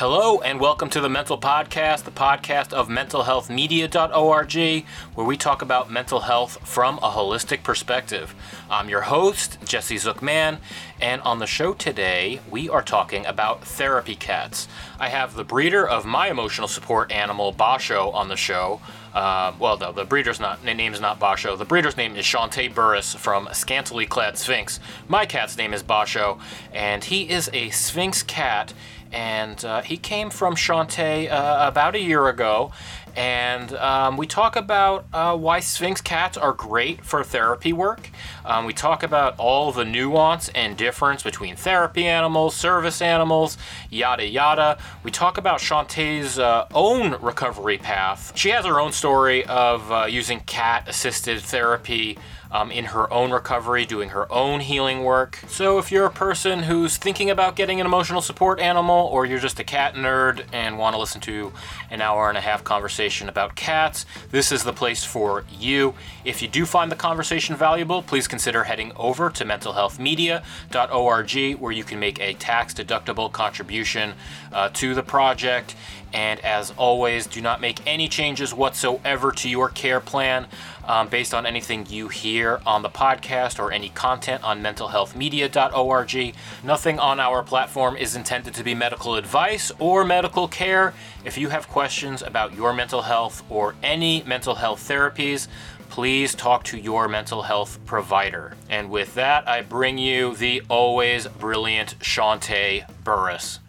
Hello, and welcome to the Mental Podcast, the podcast of mentalhealthmedia.org, where we talk about mental health from a holistic perspective. I'm your host, Jesse Zookman, and on the show today, we are talking about therapy cats. I have the breeder of my emotional support animal, Basho, on the show. Uh, well, no, the breeder's not name is not Basho. The breeder's name is Shantae Burris from Scantily Clad Sphynx. My cat's name is Basho, and he is a Sphynx cat and uh, he came from Shantae uh, about a year ago. And um, we talk about uh, why Sphynx cats are great for therapy work. Um, we talk about all the nuance and difference between therapy animals, service animals, yada yada. We talk about Shantae's uh, own recovery path. She has her own story of uh, using cat assisted therapy um, in her own recovery, doing her own healing work. So, if you're a person who's thinking about getting an emotional support animal, or you're just a cat nerd and want to listen to an hour and a half conversation about cats, this is the place for you. If you do find the conversation valuable, please consider heading over to mentalhealthmedia.org where you can make a tax deductible contribution uh, to the project. And as always, do not make any changes whatsoever to your care plan um, based on anything you hear on the podcast or any content on mentalhealthmedia.org. Nothing on our platform is intended to be medical advice or medical care. If you have questions about your mental health or any mental health therapies, please talk to your mental health provider. And with that, I bring you the always brilliant Shantae Burris.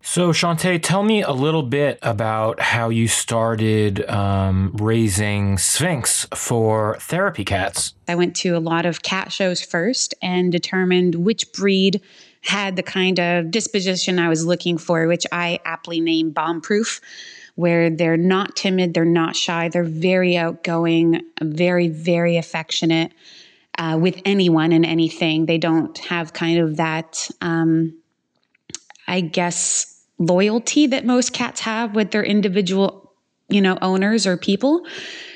So, Shantae, tell me a little bit about how you started um, raising Sphynx for therapy cats. I went to a lot of cat shows first and determined which breed had the kind of disposition I was looking for, which I aptly named bomb proof, where they're not timid, they're not shy, they're very outgoing, very, very affectionate uh, with anyone and anything. They don't have kind of that. Um, I guess loyalty that most cats have with their individual, you know, owners or people.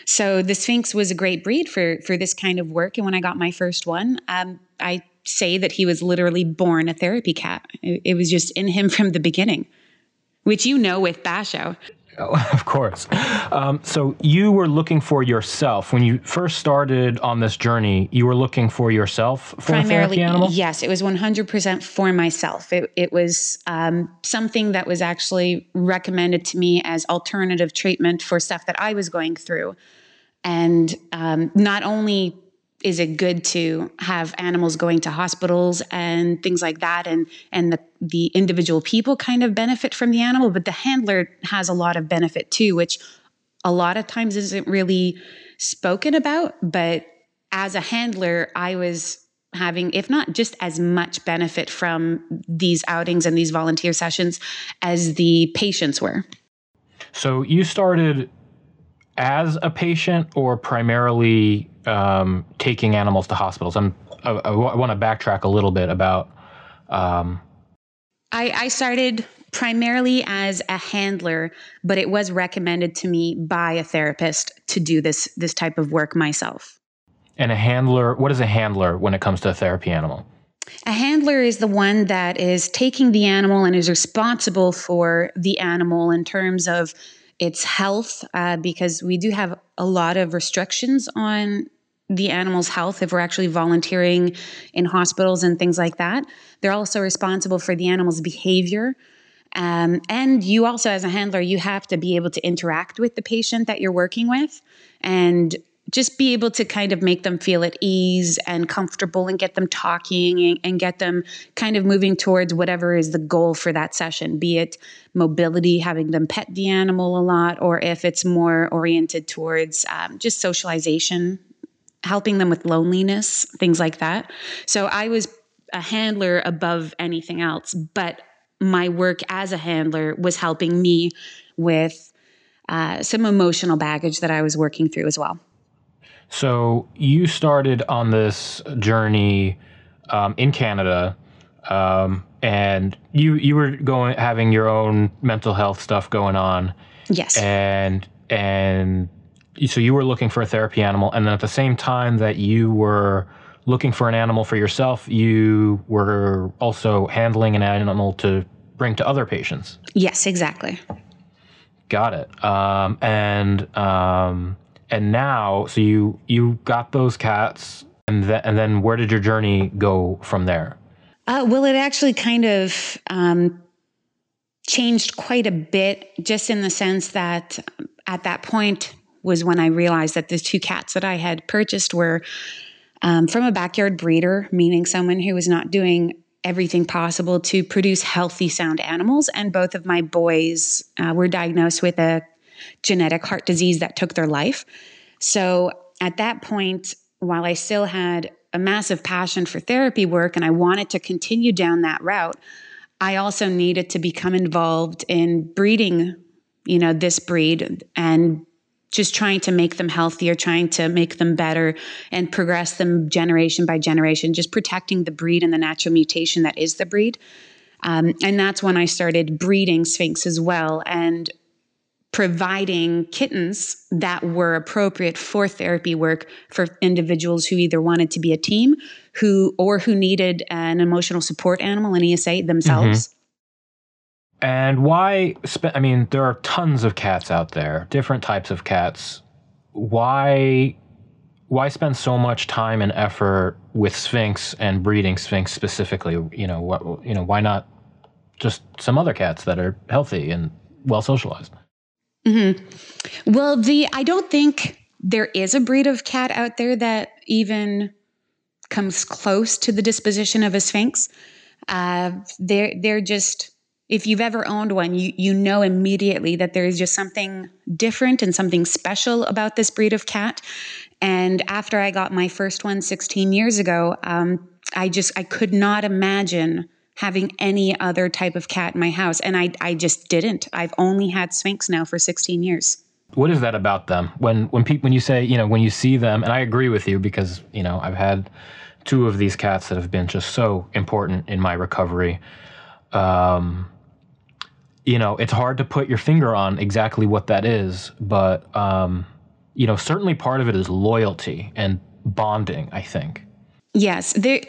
So the Sphynx was a great breed for for this kind of work. And when I got my first one, um, I say that he was literally born a therapy cat. It, it was just in him from the beginning, which you know with Basho. of course. Um, so you were looking for yourself when you first started on this journey. You were looking for yourself for Primarily. Yes, it was 100% for myself. It, it was um, something that was actually recommended to me as alternative treatment for stuff that I was going through, and um, not only is it good to have animals going to hospitals and things like that? And and the the individual people kind of benefit from the animal but the handler has a lot of benefit too which a lot of times isn't really spoken about. But as a handler i was having if not just as much benefit from these outings and these volunteer sessions as the patients were. So you started as a patient or primarily um, taking animals to hospitals? I'm, I, I, I want to backtrack a little bit about. Um, I, I started primarily as a handler, but it was recommended to me by a therapist to do this this type of work myself. And a handler, what is a handler when it comes to a therapy animal? A handler is the one that is taking the animal and is responsible for the animal in terms of its health, uh, because we do have a lot of restrictions on the animal's health if we're actually volunteering in hospitals and things like that. They're also responsible for the animal's behavior. Um, and you also, as a handler, you have to be able to interact with the patient that you're working with and just be able to kind of make them feel at ease and comfortable and get them talking and, and, get them kind of moving towards whatever is the goal for that session, be it mobility, having them pet the animal a lot, or if it's more oriented towards um, just socialization, helping them with loneliness, things like that. So I was a handler above anything else, but my work as a handler was helping me with uh, some emotional baggage that I was working through as well. So you started on this journey um, in Canada, um, and you you were going having your own mental health stuff going on. Yes. And and so you were looking for a therapy animal, and then at the same time that you were looking for an animal for yourself, you were also handling an animal to bring to other patients. Yes, exactly. Got it. Um, and um, and now, so you you got those cats, and then and then where did your journey go from there? Uh, well, it actually kind of um, changed quite a bit, just in the sense that at that point was when I realized that the two cats that I had purchased were um, from a backyard breeder, meaning someone who was not doing everything possible to produce healthy, sound animals. And both of my boys uh, were diagnosed with a genetic heart disease that took their life. So at that point, while I still had a massive passion for therapy work and I wanted to continue down that route, I also needed to become involved in breeding, you know, this breed and just trying to make them healthier, trying to make them better and progress them generation by generation, just protecting the breed and the natural mutation that is the breed. Um, and that's when I started breeding Sphynx as well and providing kittens that were appropriate for therapy work for individuals who either wanted to be a team who or who needed an emotional support animal an ESA themselves. Mm-hmm. And why? Spe- I mean, there are tons of cats out there, different types of cats. Why? Why spend so much time and effort with Sphynx and breeding Sphynx specifically? You know, what? You know, why not just some other cats that are healthy and well socialized? Mm-hmm. Well, the I don't think there is a breed of cat out there that even comes close to the disposition of a sphynx. Uh, they're they're just if you've ever owned one, you, you know immediately that there is just something different and something special about this breed of cat. And after I got my first one 16 years ago, um, I just I could not imagine having any other type of cat in my house, and I I just didn't. I've only had Sphynx now for 16 years. What is that about them? When when people when you say you know when you see them, and I agree with you because you know I've had two of these cats that have been just so important in my recovery. Um, you know, it's hard to put your finger on exactly what that is, but um, you know, certainly part of it is loyalty and bonding. I think. Yes. A,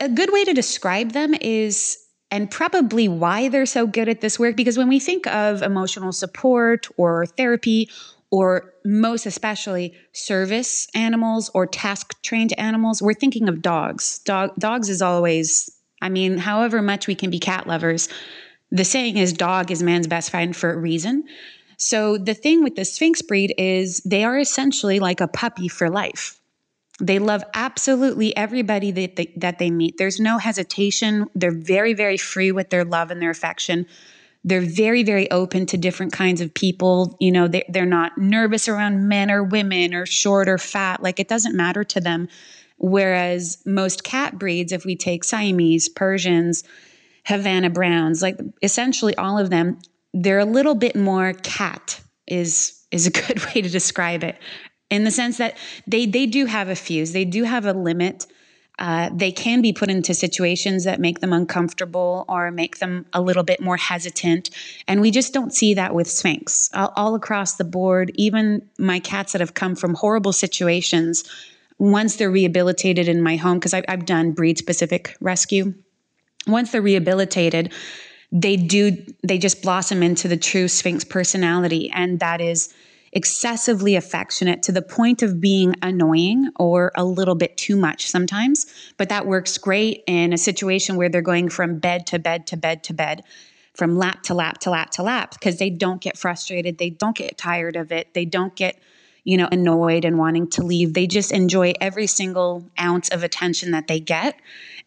a good way to describe them is and probably why they're so good at this work because when we think of emotional support or therapy or most especially service animals or task trained animals we're thinking of dogs Dog, dogs is always i mean however much we can be cat lovers the saying is dog is man's best friend for a reason. So the thing with the Sphynx breed is they are essentially like a puppy for life. They love absolutely everybody that they, that they meet. There's no hesitation. They're very, very free with their love and their affection. They're very, very open to different kinds of people. You know, they, they're not nervous around men or women or short or fat. Like it doesn't matter to them. Whereas most cat breeds, if we take Siamese, Persians, Havana Browns, like essentially all of them, they're a little bit more cat is is a good way to describe it in the sense that they they do have a fuse, they do have a limit. Uh, they can be put into situations that make them uncomfortable or make them a little bit more hesitant. And we just don't see that with sphynx All, all across the board, even my cats that have come from horrible situations, once they're rehabilitated in my home, because I've, I've done breed specific rescue once they're rehabilitated, they do they just blossom into the true sphynx personality, and that is excessively affectionate to the point of being annoying or a little bit too much sometimes. But that works great in a situation where they're going from bed to bed to bed to bed, from lap to lap to lap to lap, because they don't get frustrated, they don't get tired of it, they don't get you know annoyed and wanting to leave. They just enjoy every single ounce of attention that they get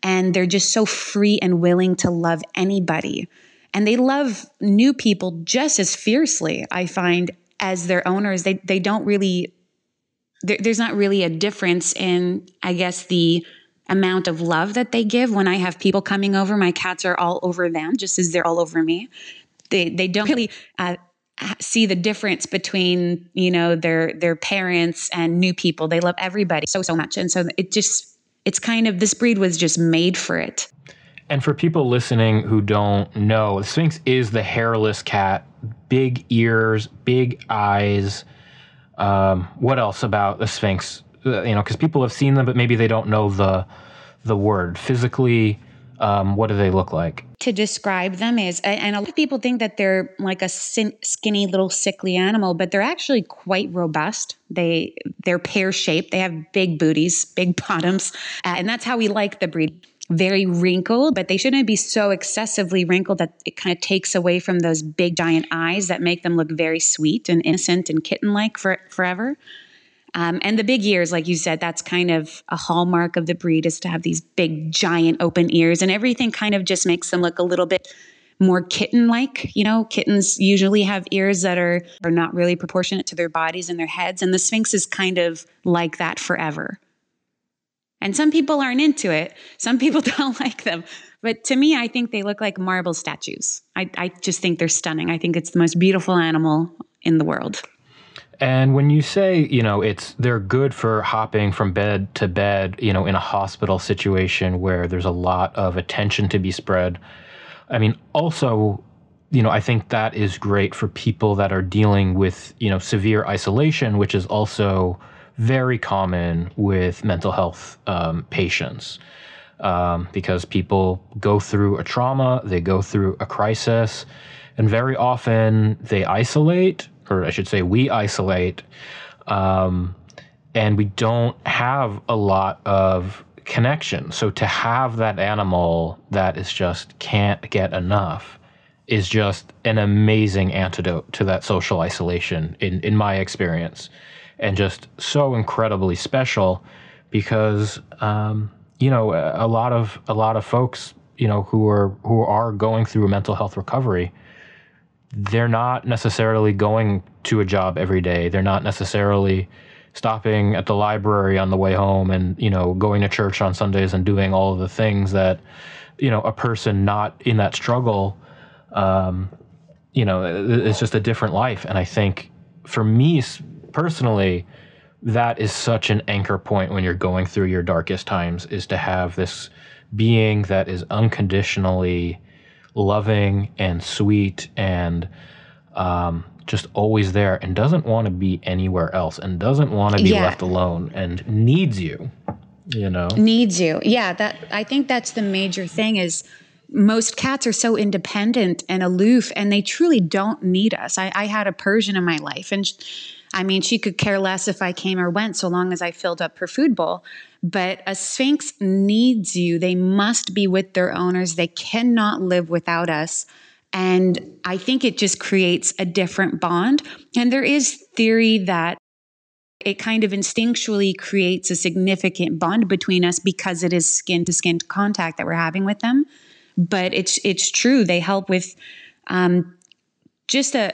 and they're just so free and willing to love anybody. And they love new people just as fiercely, I find, as their owners. They, they don't really, there, there's not really a difference in, I guess, the amount of love that they give. When I have people coming over, my cats are all over them, just as they're all over me. They, they don't really uh, see the difference between you know their their parents and new people they love everybody so so much and so it just it's kind of this breed was just made for it. And for people listening who don't know, the Sphynx is the hairless cat, big ears, big eyes. Um, what else about the Sphynx? Uh, you know, because people have seen them, but maybe they don't know the the word physically. Um, what do they look like? to describe them is, and a lot of people think that they're like a skinny little sickly animal, but they're actually quite robust. They they're pear shaped. They have big booties, big bottoms, uh, and that's how we like the breed. Very wrinkled, but they shouldn't be so excessively wrinkled that it kind of takes away from those big giant eyes that make them look very sweet and innocent and kitten like for forever. Um, and the big ears, like you said, that's kind of a hallmark of the breed is to have these big, giant open ears, and everything kind of just makes them look a little bit more kitten like. You know, kittens usually have ears that are, are not really proportionate to their bodies and their heads, and the Sphynx is kind of like that forever. And some people aren't into it, some people don't like them. But to me, I think they look like marble statues. I, I just think they're stunning. I think it's the most beautiful animal in the world. And when you say, you know, it's they're good for hopping from bed to bed, you know, in a hospital situation where there's a lot of attention to be spread. I mean, also, you know, I think that is great for people that are dealing with, you know, severe isolation, which is also very common with mental health um, patients. Um, because people go through a trauma, they go through a crisis, and very often they isolate or I should say, we isolate, um, and we don't have a lot of connection. So to have that animal that is just can't get enough is just an amazing antidote to that social isolation in in my experience, and just so incredibly special because um, you know a lot of a lot of folks you know who are who are going through mental health recovery they're not necessarily going to a job every day. They're not necessarily stopping at the library on the way home and, you know, going to church on Sundays and doing all of the things that, you know, a person not in that struggle, um, you know, it's just a different life. And I think for me personally, that is such an anchor point when you're going through your darkest times is to have this being that is unconditionally loving and sweet and um, just always there and doesn't want to be anywhere else and doesn't want to be yeah. left alone and needs you you know? Needs you. Yeah that i think that's the major thing is most cats are so independent and aloof and they truly don't need us. I, I had a persian in my life and I mean, she could care less if I came or went so long as I filled up her food bowl. But a sphynx needs you. They must be with their owners. They cannot live without us. And I think it just creates a different bond. And there is theory that it kind of instinctually creates a significant bond between us because it is skin to skin contact that we're having with them. But it's it's true. They help with um, just a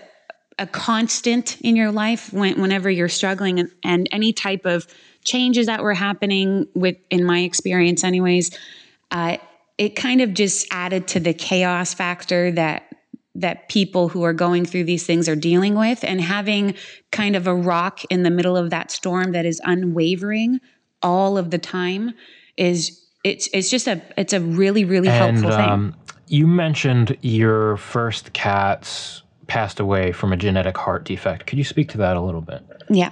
a constant in your life when, whenever you're struggling and, and, any type of changes that were happening with in my experience anyways uh, it kind of just added to the chaos factor that that people who are going through these things are dealing with and having kind of a rock in the middle of that storm that is unwavering all of the time is it's it's just a it's a really really and, helpful thing. Um, you mentioned your first cats passed away from a genetic heart defect. Could you speak to that a little bit? Yeah.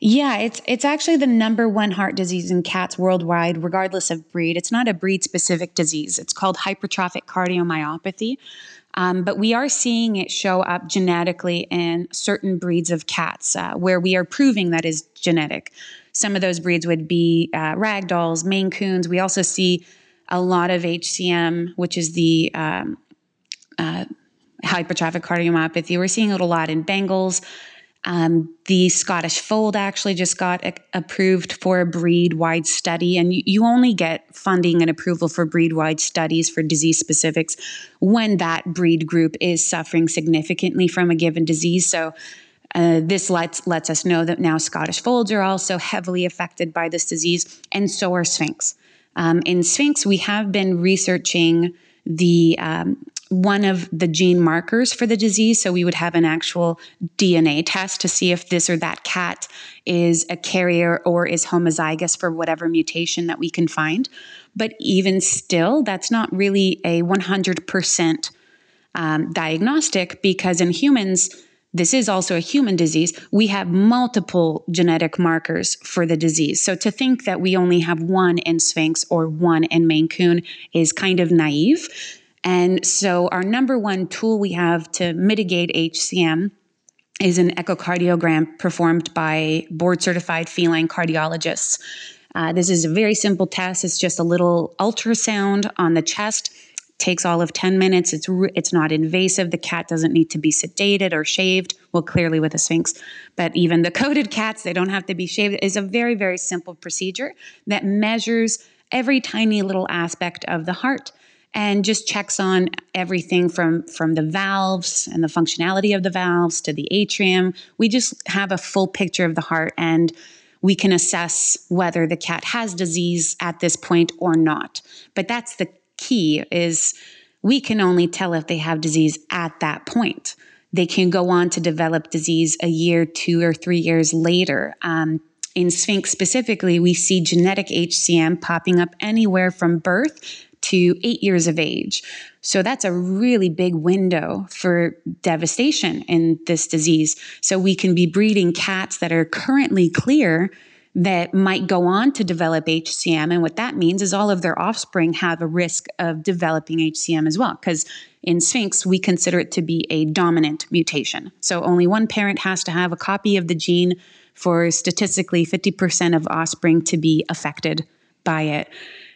Yeah, it's it's actually the number one heart disease in cats worldwide, regardless of breed. It's not a breed specific disease. It's called hypertrophic cardiomyopathy. Um, but we are seeing it show up genetically in certain breeds of cats uh, where we are proving that is genetic. Some of those breeds would be uh, ragdolls, Maine Coons. We also see a lot of HCM, which is the um, uh, hypertrophic cardiomyopathy. We're seeing it a lot in Bengals. Um, the Scottish Fold actually just got a- approved for a breed wide study, and you, you only get funding and approval for breed wide studies for disease specifics when that breed group is suffering significantly from a given disease. So, uh, this lets lets us know that now Scottish folds are also heavily affected by this disease, and so are Sphynx. Um, in Sphynx, we have been researching the um, one of the gene markers for the disease. So we would have an actual DNA test to see if this or that cat is a carrier or is homozygous for whatever mutation that we can find. But even still, that's not really a 100% um, diagnostic because in humans, this is also a human disease, we have multiple genetic markers for the disease. So to think that we only have one in Sphynx or one in Maine Coon is kind of naive. And so our number one tool we have to mitigate HCM is an echocardiogram performed by board certified feline cardiologists. Uh, this is a very simple test. It's just a little ultrasound on the chest takes all of 10 minutes. It's re- it's not invasive. The cat doesn't need to be sedated or shaved. Well, clearly with a sphynx, but even the coated cats, they don't have to be shaved. It's a very very simple procedure that measures every tiny little aspect of the heart and just checks on everything from from the valves and the functionality of the valves to the atrium. We just have a full picture of the heart and we can assess whether the cat has disease at this point or not. But that's the key is we can only tell if they have disease at that point. They can go on to develop disease a year, two or three years later. Um, in Sphynx specifically, we see genetic HCM popping up anywhere from birth to eight years of age. So that's a really big window for devastation in this disease. So we can be breeding cats that are currently clear that might go on to develop HCM. And what that means is all of their offspring have a risk of developing HCM as well. Because in Sphynx, we consider it to be a dominant mutation. So only one parent has to have a copy of the gene for statistically 50% of offspring to be affected by it.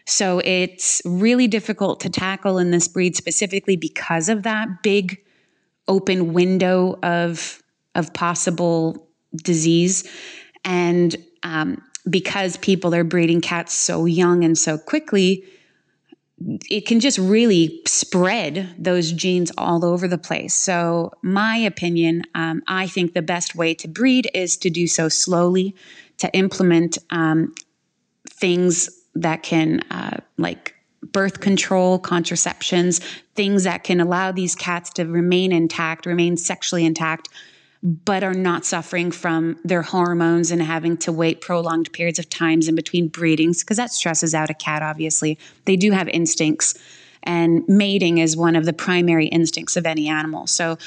So it's really difficult to tackle in this breed specifically because of that big open window of of possible disease. And um, because people are breeding cats so young and so quickly, it can just really spread those genes all over the place. So, my opinion, um, I think the best way to breed is to do so slowly, to implement um, things that can, uh, like birth control, contraceptions, things that can allow these cats to remain intact, remain sexually intact but are not suffering from their hormones and having to wait prolonged periods of times in between breedings because that stresses out a cat obviously. They do have instincts and mating is one of the primary instincts of any animal. So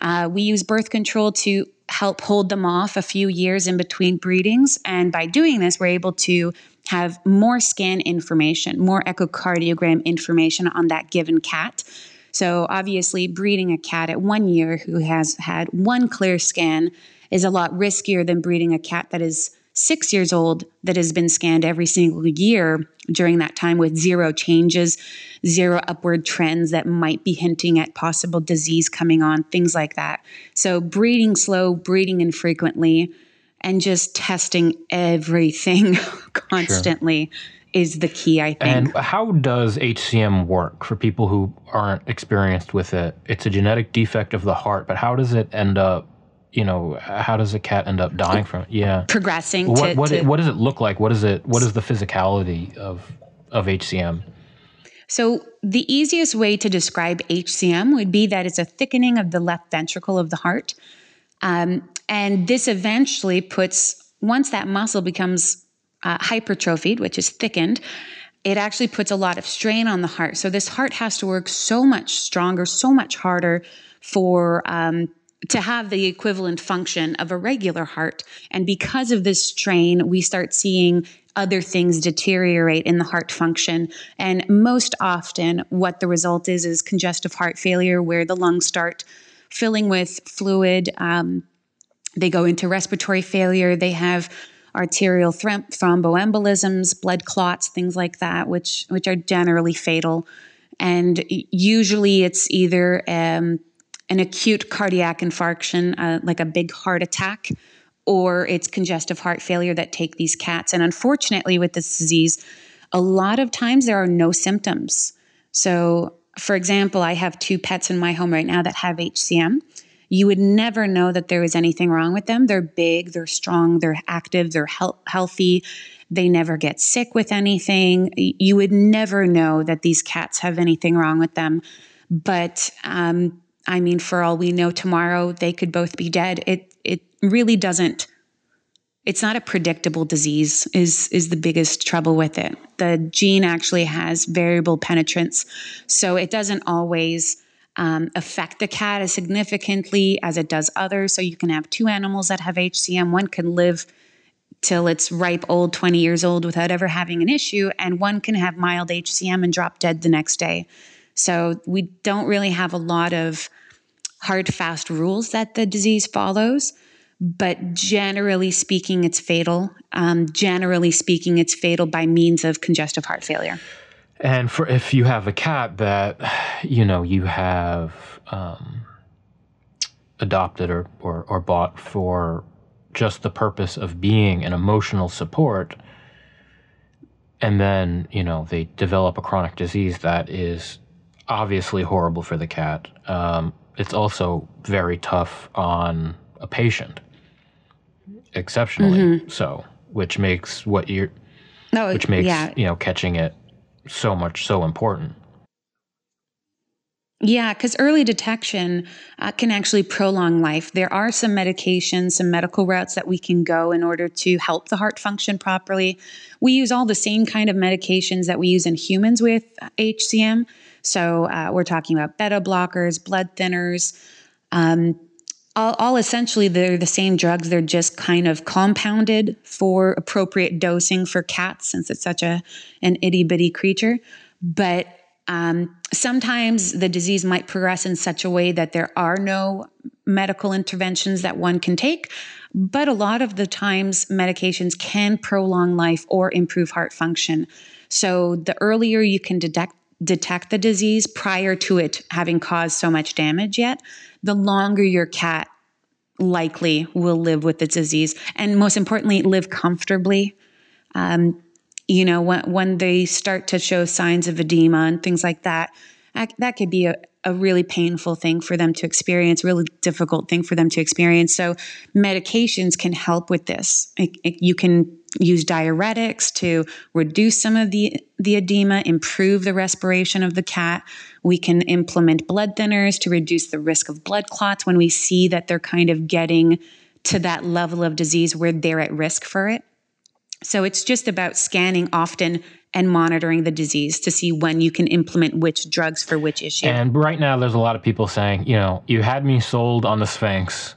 uh, we use birth control to help hold them off a few years in between breedings and by doing this we're able to have more scan information more echocardiogram information on that given cat so, obviously, breeding a cat at one year who has had one clear scan is a lot riskier than breeding a cat that is six years old that has been scanned every single year during that time with zero changes, zero upward trends that might be hinting at possible disease coming on, things like that. So, breeding slow, breeding infrequently, and just testing everything constantly. Sure is the key, I think. And how does HCM work for people who aren't experienced with it? It's a genetic defect of the heart, but how does it end up? You know, how does a cat end up dying from it? Yeah, progressing. What to, what, to, what does it look like? What is it? What is the physicality of of HCM? So, the easiest way to describe HCM would be that it's a thickening of the left ventricle of the heart. Um, and this eventually puts, once that muscle becomes uh, hypertrophied, which is thickened, it actually puts a lot of strain on the heart. So this heart has to work so much stronger, so much harder for um, to have the equivalent function of a regular heart. And because of this strain, we start seeing other things deteriorate in the heart function. And most often, what the result is is congestive heart failure, where the lungs start filling with fluid. Um, they go into respiratory failure. They have arterial thromboembolisms, blood clots, things like that, which which are generally fatal. And usually, it's either um, an acute cardiac infarction, uh, like a big heart attack, or it's congestive heart failure that take these cats. And unfortunately, with this disease, a lot of times there are no symptoms. So, for example, I have two pets in my home right now that have HCM you would never know that there was anything wrong with them. They're big, they're strong, they're active, they're he- healthy. They never get sick with anything. You would never know that these cats have anything wrong with them. But um, I mean, for all we know, tomorrow they could both be dead. It it really doesn't. It's not a predictable disease. Is is the biggest trouble with it. The gene actually has variable penetrance, so it doesn't always um, affect the cat as significantly as it does others. So you can have two animals that have HCM. One can live till it's ripe old 20 years old without ever having an issue and one can have mild hcm and drop dead the next day so we don't really have a lot of hard fast rules that the disease follows but generally speaking it's fatal um, generally speaking it's fatal by means of congestive heart failure and for if you have a cat that you know you have um, adopted or, or, or bought for just the purpose of being an emotional support and then you know they develop a chronic disease that is obviously horrible for the cat um, it's also very tough on a patient exceptionally mm-hmm. so which makes what you're no, which makes yeah. you know catching it so much so important yeah, because early detection uh, can actually prolong life. There are some medications, some medical routes that we can go in order to help the heart function properly. We use all the same kind of medications that we use in humans with HCM. So uh, we're talking about beta blockers, blood thinners. Um, all, all, essentially, they're the same drugs. They're just kind of compounded for appropriate dosing for cats, since it's such a an itty bitty creature. But um, sometimes the disease might progress in such a way that there are no medical interventions that one can take. But a lot of the times, medications can prolong life or improve heart function. So the earlier you can detect detect the disease prior to it having caused so much damage yet, the longer your cat likely will live with the disease. And most importantly, live comfortably. Um, you know, when, when they start to show signs of edema and things like that, that, could be a, a really painful thing for them to experience, really difficult thing for them to experience. So, medications can help with this. It, it, you can use diuretics to reduce some of the, the edema, improve the respiration of the cat. We can implement blood thinners to reduce the risk of blood clots when we see that they're kind of getting to that level of disease where they're at risk for it. So it's just about scanning often and monitoring the disease to see when you can implement which drugs for which issue. And right now, there's a lot of people saying, you know, you had me sold on the Sphynx.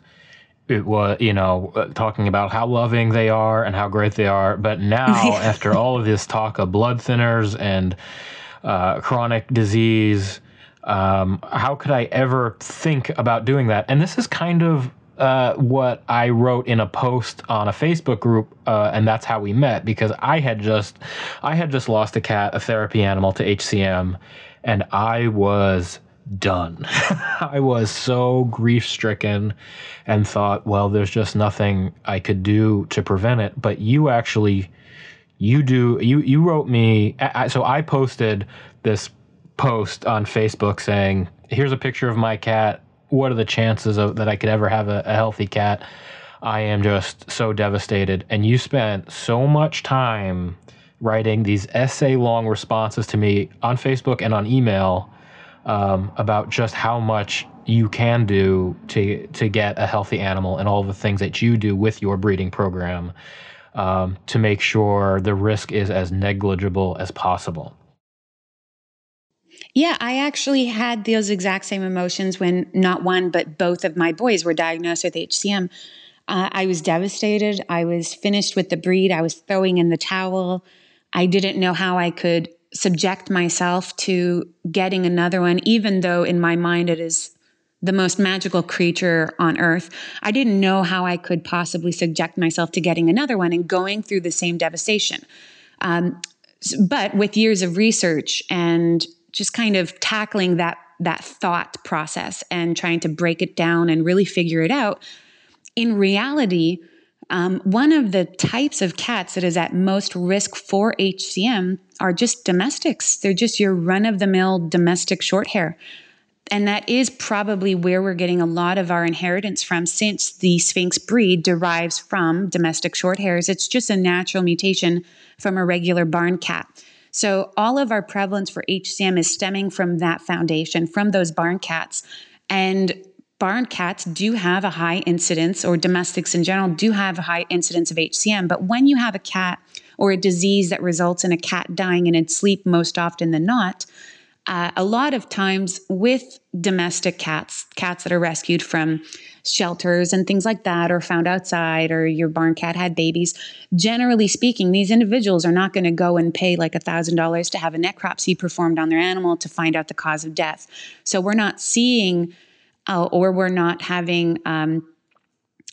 It was, you know, uh, talking about how loving they are and how great they are. But now, after all of this talk of blood thinners and uh, chronic disease, um, how could I ever think about doing that? And this is kind of uh, what I wrote in a post on a Facebook group, uh, and that's how we met because I had just I had just lost a cat, a therapy animal to HCM, and I was done. I was so grief stricken and thought, well, there's just nothing I could do to prevent it. But you actually, you do, you, you wrote me, I, so I posted this post on Facebook saying, here's a picture of my cat what are the chances of that I could ever have a, a healthy cat? I am just so devastated. And you spent so much time writing these essay long responses to me on Facebook and on email um, about just how much you can do to to get a healthy animal and all the things that you do with your breeding program um, to make sure the risk is as negligible as possible. Yeah, I actually had those exact same emotions when not one, but both of my boys were diagnosed with HCM. Uh, I was devastated. I was finished with the breed. I was throwing in the towel. I didn't know how I could subject myself to getting another one, even though in my mind it is the most magical creature on earth. I didn't know how I could possibly subject myself to getting another one and going through the same devastation. Um, but with years of research and just kind of tackling that that thought process and trying to break it down and really figure it out. In reality, um, one of the types of cats that is at most risk for HCM are just domestics. They're just your run of the mill domestic short hair. And that is probably where we're getting a lot of our inheritance from since the Sphynx breed derives from domestic short hairs. It's just a natural mutation from a regular barn cat. So all of our prevalence for HCM is stemming from that foundation, from those barn cats. And barn cats do have a high incidence, or domestics in general do have a high incidence of HCM. But when you have a cat or a disease that results in a cat dying in its sleep most often than not, uh, a lot of times with domestic cats, cats that are rescued from shelters and things like that, or found outside, or your barn cat had babies, generally speaking, these individuals are not going to go and pay like a $1,000 to have a necropsy performed on their animal to find out the cause of death. So we're not seeing uh, or we're not having um,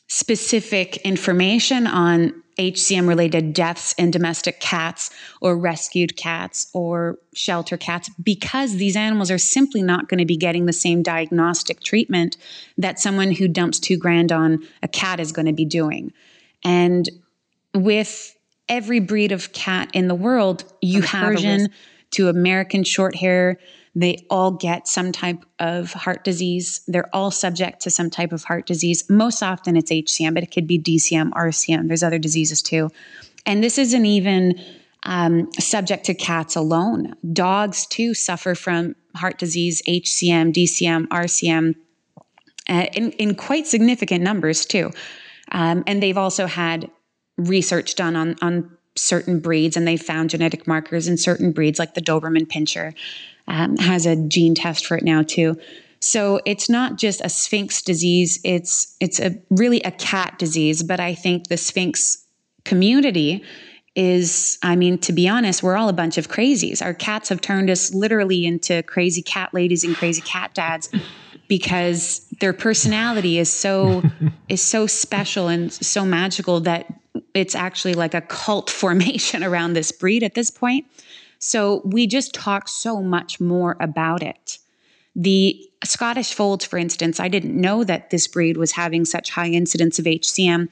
specific information on HCM related deaths in domestic cats or rescued cats or shelter cats because these animals are simply not going to be getting the same diagnostic treatment that someone who dumps two grand on a cat is going to be doing. And with every breed of cat in the world, you have Persian to American short hair they all get some type of heart disease. They're all subject to some type of heart disease. Most often it's HCM, but it could be DCM, RCM. There's other diseases too. And this isn't even um, subject to cats alone. Dogs too suffer from heart disease, HCM, DCM, RCM, uh, in, in quite significant numbers too. Um, and they've also had research done on, on certain breeds, and they found genetic markers in certain breeds, like the Doberman Pinscher um, has a gene test for it now too. So it's not just a sphynx disease; it's it's a really a cat disease. But I think the sphynx community is, I mean, to be honest, we're all a bunch of crazies. Our cats have turned us literally into crazy cat ladies and crazy cat dads because their personality is so is so special and so magical that it's actually like a cult formation around this breed at this point. So we just talk so much more about it. The Scottish Folds, for instance, I didn't know that this breed was having such high incidence of HCM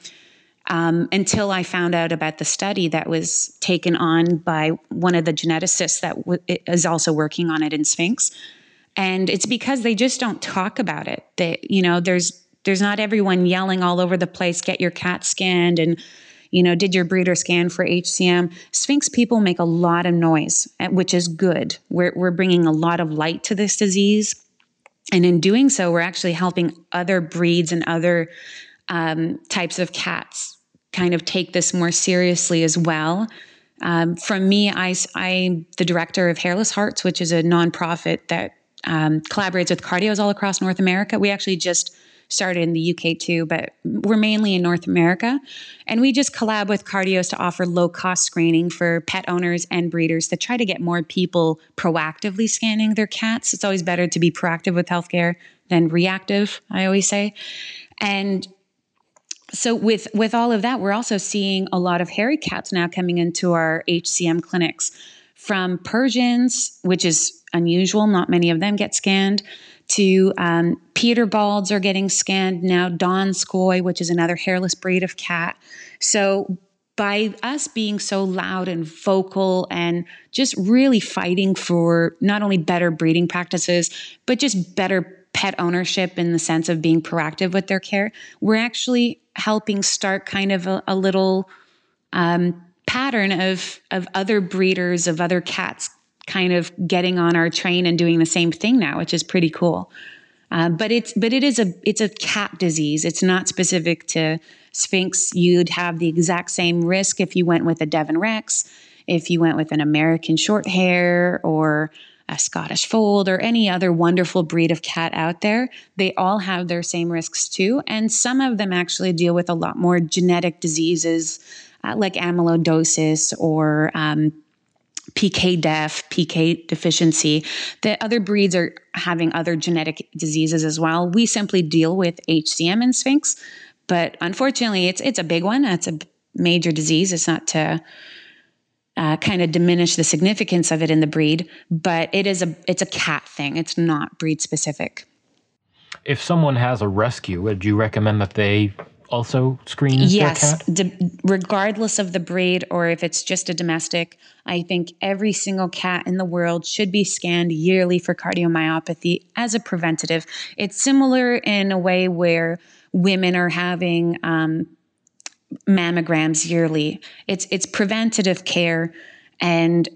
um, until I found out about the study that was taken on by one of the geneticists that w- is also working on it in Sphynx. And it's because they just don't talk about it. That you know, there's there's not everyone yelling all over the place, get your cat scanned and you know, did your breeder scan for HCM? Sphynx people make a lot of noise, eh, which is good. We're, we're bringing a lot of light to this disease. And in doing so, we're actually helping other breeds and other um, types of cats kind of take this more seriously as well. Um, from me, I, I'm the director of Hairless Hearts, which is a nonprofit that um, collaborates with cardios all across North America. We actually just started in the UK too, but we're mainly in North America. And we just collab with Cardios to offer low cost screening for pet owners and breeders to try to get more people proactively scanning their cats. It's always better to be proactive with healthcare than reactive, I always say. And so with with all of that, we're also seeing a lot of hairy cats now coming into our HCM clinics from Persians, which is unusual. Not many of them get scanned, to um, Peterbalds are getting scanned now, Donskoi, which is another hairless breed of cat. So by us being so loud and vocal and just really fighting for not only better breeding practices, but just better pet ownership in the sense of being proactive with their care, we're actually helping start kind of a, a little um, pattern of of other breeders of other cats kind of getting on our train and doing the same thing now, which is pretty cool. Uh, but it's but it is a it's a cat disease. It's not specific to Sphynx. You'd have the exact same risk if you went with a Devon Rex, if you went with an American short hair or a Scottish fold or any other wonderful breed of cat out there. They all have their same risks too, and some of them actually deal with a lot more genetic diseases uh, like amyloidosis or um, PK def, PK deficiency. The other breeds are having other genetic diseases as well. We simply deal with HCM and Sphynx, but unfortunately, it's it's a big one. It's a major disease. It's not to uh, kind of diminish the significance of it in the breed, but it is a it's a cat thing. It's not breed specific. If someone has a rescue, would you recommend that they also screen yes regardless of the breed or if it's just a domestic i think every single cat in the world should be scanned yearly for cardiomyopathy as a preventative. It's similar in a way where women are having um, mammograms yearly. It's it's preventative care and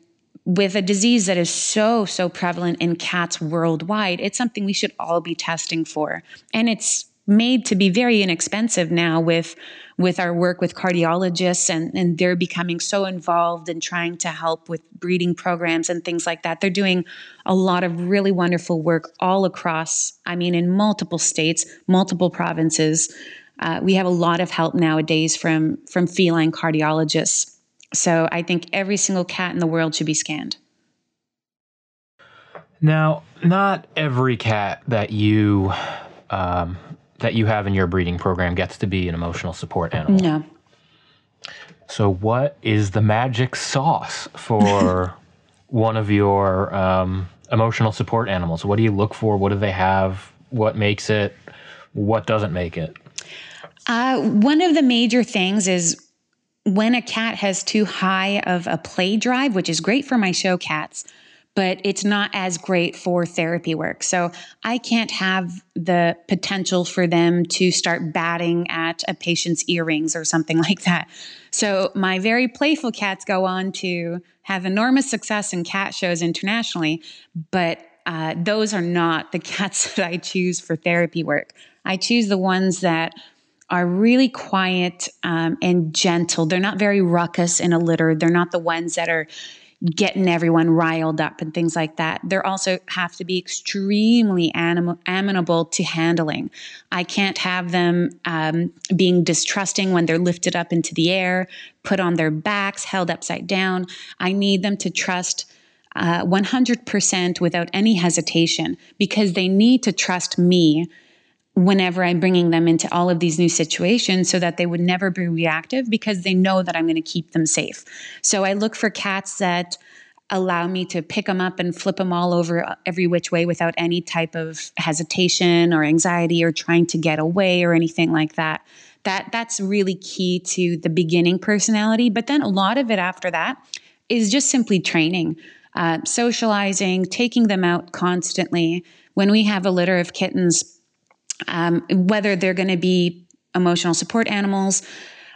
with a disease that is so so prevalent in cats worldwide it's something we should all be testing for. And it's made to be very inexpensive now with with our work with cardiologists and, and they're becoming so involved in trying to help with breeding programs and things like that. They're doing a lot of really wonderful work all across, I mean, in multiple states, multiple provinces. Uh, we have a lot of help nowadays from from feline cardiologists. So I think every single cat in the world should be scanned. Now, not every cat that you um, that you have in your breeding program gets to be an emotional support animal. No. So, what is the magic sauce for one of your um, emotional support animals? What do you look for? What do they have? What makes it? What doesn't make it? Uh, one of the major things is when a cat has too high of a play drive, which is great for my show cats, but it's not as great for therapy work. So I can't have the potential for them to start batting at a patient's earrings or something like that. So my very playful cats go on to have enormous success in cat shows internationally, but uh, those are not the cats that I choose for therapy work. I choose the ones that are really quiet um, and gentle. They're not very ruckus in a litter. They're not the ones that are getting everyone riled up and things like that. They're also have to be extremely anim- amenable to handling. I can't have them um, being distrusting when they're lifted up into the air, put on their backs, held upside down. I need them to trust. Uh, 100% without any hesitation because they need to trust me whenever I'm bringing them into all of these new situations so that they would never be reactive because they know that I'm going to keep them safe. So I look for cats that allow me to pick them up and flip them all over uh, every which way without any type of hesitation or anxiety or trying to get away or anything like that. That that's really key to the beginning personality, but then a lot of it after that is just simply training, uh, socializing, taking them out constantly. When we have a litter of kittens, um, whether they're going to be emotional support animals,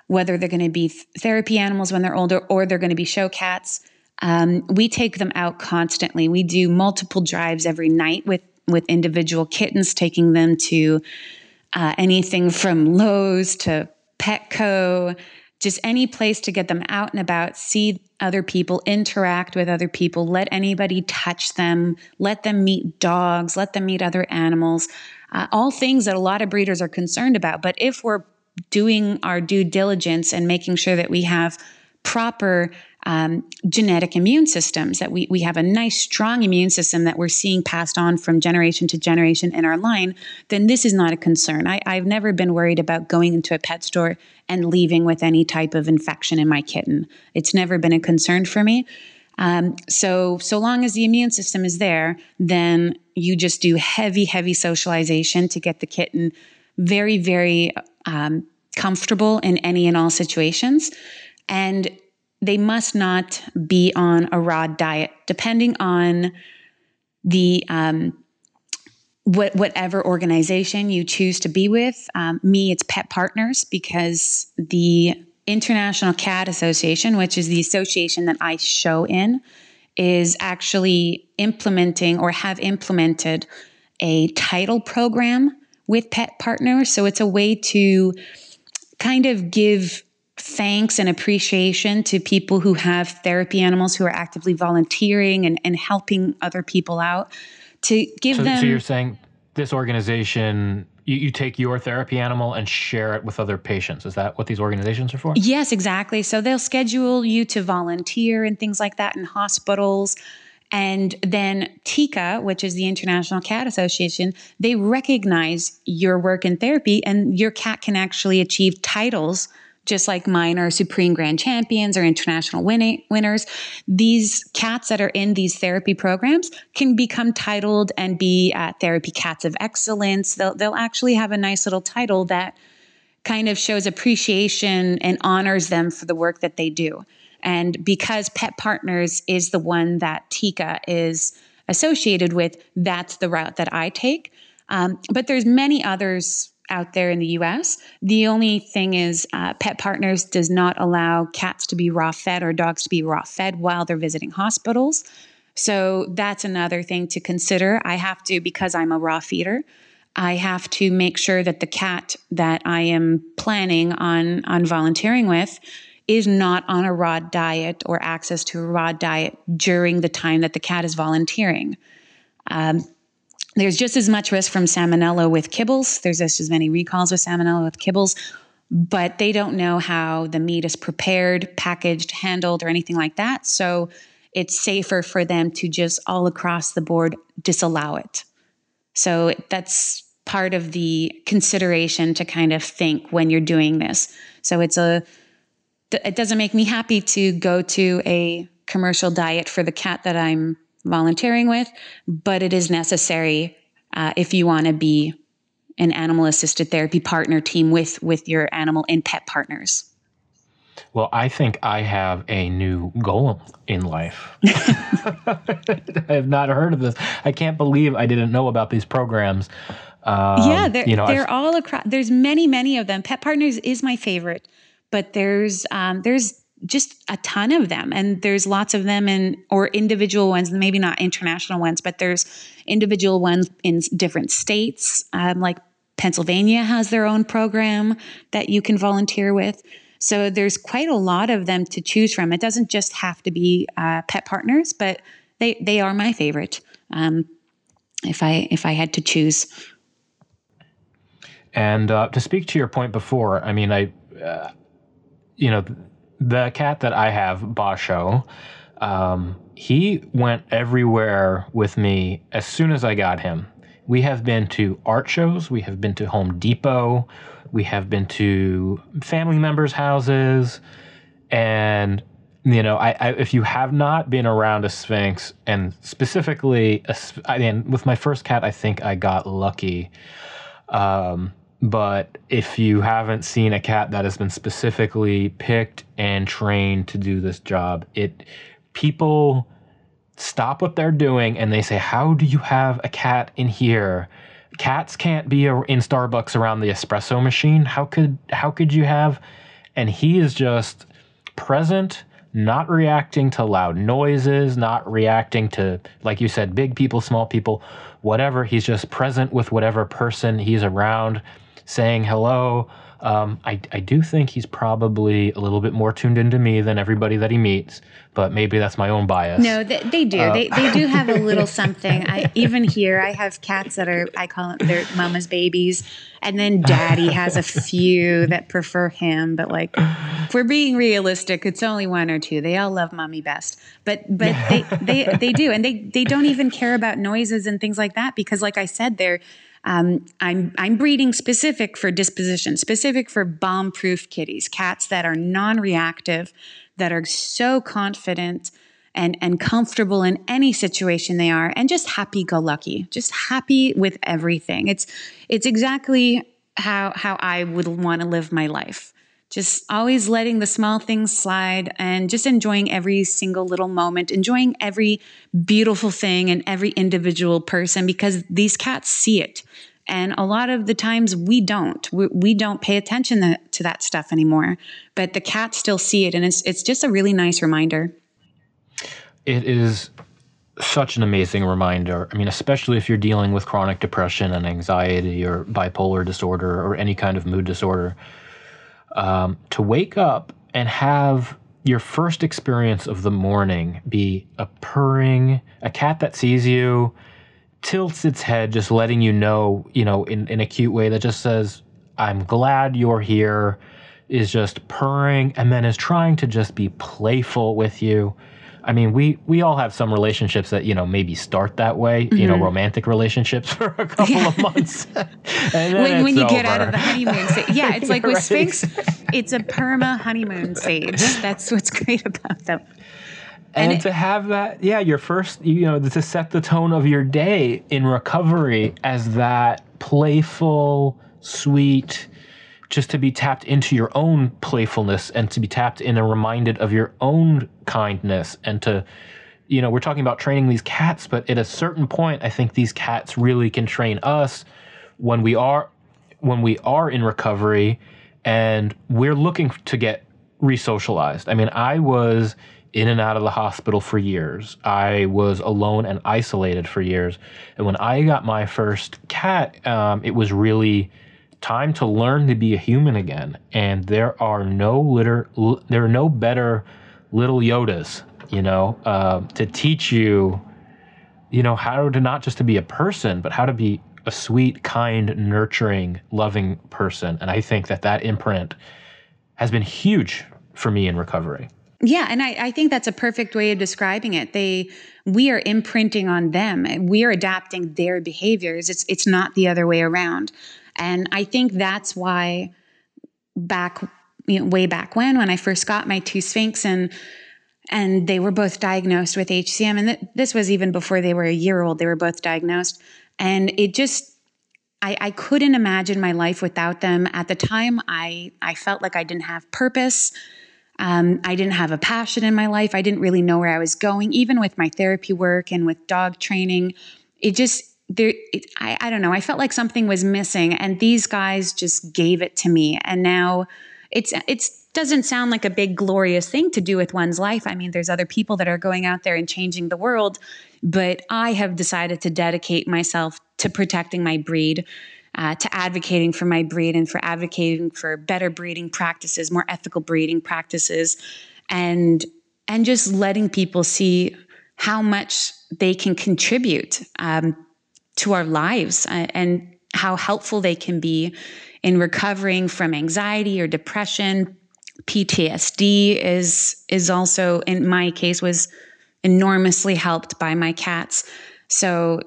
whether they're going to be therapy animals when they're older, or they're going to be show cats. Um, we take them out constantly. We do multiple drives every night with with individual kittens, taking them to uh, anything from Lowe's to Petco, just any place to get them out and about, see other people, interact with other people, let anybody touch them, let them meet dogs, let them meet other animals uh, all things that a lot of breeders are concerned about. But if we're doing our due diligence and making sure that we have proper um, genetic immune systems, that we, we have a nice, strong immune system that we're seeing passed on from generation to generation in our line, then this is not a concern. I, I've never been worried about going into a pet store and leaving with any type of infection in my kitten. It's never been a concern for me. Um, so, so long as the immune system is there, then you just do heavy, heavy socialization to get the kitten very, very um, comfortable in any and all situations. And they must not be on a raw diet, depending on the um, what, whatever organization you choose to be with. Um, me, it's Pet Partners because the International Cat Association, which is the association that I show in, is actually implementing or have implemented a title program with pet partners. So it's a way to kind of give thanks and appreciation to people who have therapy animals who are actively volunteering and, and helping other people out to give so, them. So you're saying this organization you, you take your therapy animal and share it with other patients. Is that what these organizations are for? Yes, exactly. So they'll schedule you to volunteer and things like that in hospitals. And then TICA, which is the International Cat Association, they recognize your work in therapy and your cat can actually achieve titles just like mine are Supreme Grand Champions or international winners. These cats that are in these therapy programs can become titled and be uh, therapy cats of excellence. They'll, they'll actually have a nice little title that kind of shows appreciation and honors them for the work that they do. And because Pet Partners is the one that TICA is associated with, that's the route that I take. Um, but there's many others out there in the US. The only thing is, uh, Pet Partners does not allow cats to be raw fed or dogs to be raw fed while they're visiting hospitals. So that's another thing to consider. I have to, because I'm a raw feeder, I have to make sure that the cat that I am planning on on volunteering with is not on a raw diet or access to a raw diet during the time that the cat is volunteering. Um, there's just as much risk from salmonella with kibbles. There's just as many recalls with salmonella with kibbles, but they don't know how the meat is prepared, packaged, handled, or anything like that. So it's safer for them to just all across the board disallow it. So that's part of the consideration to kind of think when you're doing this. So it's a it doesn't make me happy to go to a commercial diet for the cat that I'm volunteering with, but it is necessary uh, if you want to be an animal assisted therapy partner team with with your animal and pet partners. Well, I think I have a new goal in life. I have not heard of this. I can't believe I didn't know about these programs. Um, yeah, they're, you know, they're all across. There's many, many of them. Pet Partners is my favorite, but there's um, there's just a ton of them, and there's lots of them in or individual ones. Maybe not international ones, but there's individual ones in different states. Um, like Pennsylvania has their own program that you can volunteer with. So there's quite a lot of them to choose from. It doesn't just have to be uh, pet partners, but they they are my favorite. Um, if I if I had to choose. And uh, to speak to your point before, I mean, I, uh, you know, the cat that I have, Basho, um, he went everywhere with me as soon as I got him. We have been to art shows, we have been to Home Depot, we have been to family members' houses, and you know, I, I, if you have not been around a sphynx, and specifically, a, I mean, with my first cat, I think I got lucky. Um, but if you haven't seen a cat that has been specifically picked and trained to do this job, it people stop what they're doing and they say, "How do you have a cat in here?" Cats can't be in Starbucks around the espresso machine. How could how could you have? And he is just present, not reacting to loud noises, not reacting to like you said, big people, small people, whatever. He's just present with whatever person he's around saying hello. Um, I, I do think he's probably a little bit more tuned into me than everybody that he meets, but maybe that's my own bias. No, they, they do. Uh, they, they do have a little something. I even here I have cats that are I call them their mama's babies, and then Daddy has a few that prefer him. But like, if we're being realistic, it's only one or two. They all love mommy best, but but they they they do, and they they don't even care about noises and things like that because, like I said, they're um, I'm, I'm breeding specific for disposition, specific for bomb proof kitties, cats that are non reactive, that are so confident and, and comfortable in any situation they are, and just happy go lucky, just happy with everything. It's, it's exactly how, how I would want to live my life just always letting the small things slide and just enjoying every single little moment, enjoying every beautiful thing and every individual person because these cats see it. And a lot of the times we don't. We, we don't pay attention to that stuff anymore, but the cats still see it. And it's, it's just a really nice reminder. It is such an amazing reminder. I mean, especially if you're dealing with chronic depression and anxiety or bipolar disorder or any kind of mood disorder um, to wake up and have your first experience of the morning be a purring, a cat that sees you, tilts its head, just letting you know, you know, in, in a cute way that just says, I'm glad you're here, is just purring, and then is trying to just be playful with you. I mean, we we all have some relationships that you know maybe start that way, mm-hmm. you know, mm-hmm. romantic relationships for a couple yeah. of months, when, when you over. get out of the honeymoon stage. Yeah, it's like with right. Sphynx, it's a perma honeymoon stage. That's what's great about them. And, and to have that, yeah, your first, you know, to set the tone of your day in recovery as that playful, sweet, just to be tapped into your own playfulness and to be tapped in and reminded of your own kindness and to you know we're talking about training these cats but at a certain point i think these cats really can train us when we are when we are in recovery and we're looking to get resocialized i mean i was in and out of the hospital for years. I was alone and isolated for years. And when I got my first cat, um, it was really time to learn to be a human again. And there are no litter, there are no better little Yodas, you know, uh, to teach you, you know, how to not just to be a person, but how to be a sweet, kind, nurturing, loving person. And I think that that imprint has been huge for me in recovery. Yeah, and I, I, think that's a perfect way of describing it. They we are imprinting on them. We are adapting their behaviors. It's it's not the other way around. And I think that's why back you know, way back when when I first got my two Sphynx and and they were both diagnosed with HCM and th- this was even before they were a year old. They were both diagnosed and it just I, I couldn't imagine my life without them. At the time, I I felt like I didn't have purpose. Um, I didn't have a passion in my life. I didn't really know where I was going, even with my therapy work and with dog training. It just there. It, I I don't know. I felt like something was missing, and these guys just gave it to me. And now it's it's doesn't sound like a big glorious thing to do with one's life. I mean, there's other people that are going out there and changing the world, but I have decided to dedicate myself to protecting my breed uh, to advocating for my breed and for advocating for better breeding practices, more ethical breeding practices, and and just letting people see how much they can contribute um, to our lives uh, and how helpful they can be in recovering from anxiety or depression. PTSD is is also in my case was enormously helped by my cats. So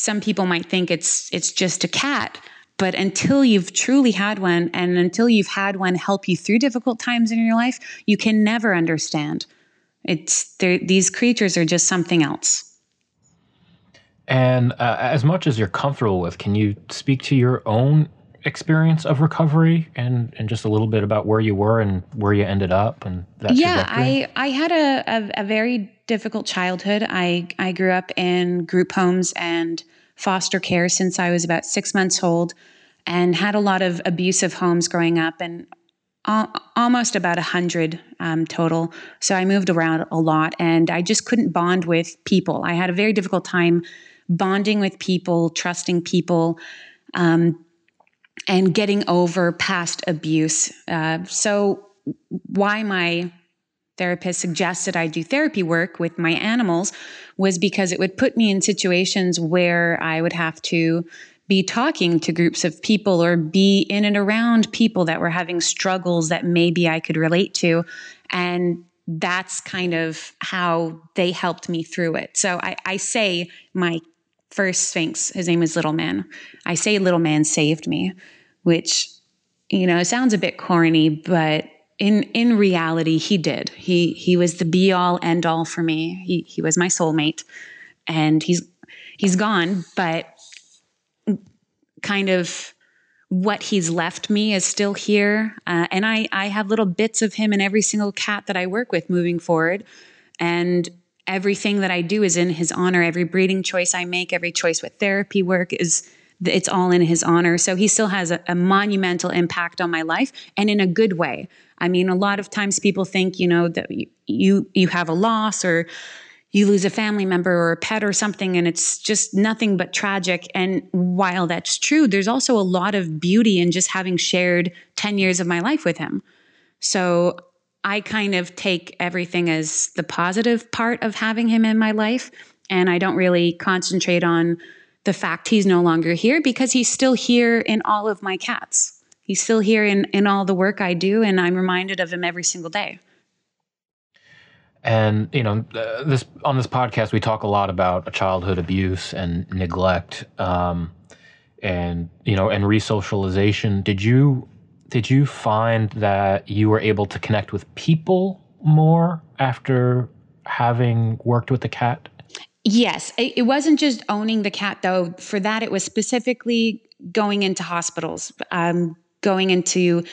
some people might think it's it's just a cat but until you've truly had one and until you've had one help you through difficult times in your life you can never understand it's these creatures are just something else and uh, as much as you're comfortable with can you speak to your own experience of recovery and and just a little bit about where you were and where you ended up and that yeah i i had a, a, a very difficult childhood i i grew up in group homes and foster care since I was about six months old and had a lot of abusive homes growing up and almost about a hundred um, total. So I moved around a lot and I just couldn't bond with people. I had a very difficult time bonding with people, trusting people, um, and getting over past abuse. Uh, so why my therapist suggested I do therapy work with my animals was because it would put me in situations where I would have to be talking to groups of people or be in and around people that were having struggles that maybe I could relate to. And that's kind of how they helped me through it. So I, I say my first Sphynx. his name is Little Man. I say Little Man saved me, which, you know, sounds a bit corny, but in in reality he did he he was the be all end all for me he he was my soulmate and he's he's gone but kind of what he's left me is still here uh, and i i have little bits of him in every single cat that i work with moving forward and everything that i do is in his honor every breeding choice i make every choice with therapy work is it's all in his honor. So he still has a, a, monumental impact on my life and in a good way. I mean, a lot of times people think, you know, that you you have a loss or you lose a family member or a pet or something and it's just nothing but tragic and while that's true there's also a lot of beauty in just having shared 10 years of my life with him so i kind of take everything as the positive part of having him in my life and i don't really concentrate on the fact he's no longer here because he's still here in all of my cats. He's still here in, in all the work I do, and I'm reminded of him every single day. And you know, uh, this on this podcast we talk a lot about childhood abuse and neglect, um, and you know, and resocialization. Did you did you find that you were able to connect with people more after having worked with the cat? Yes, it wasn't just owning the cat though. For that, it was specifically going into hospitals, um, going into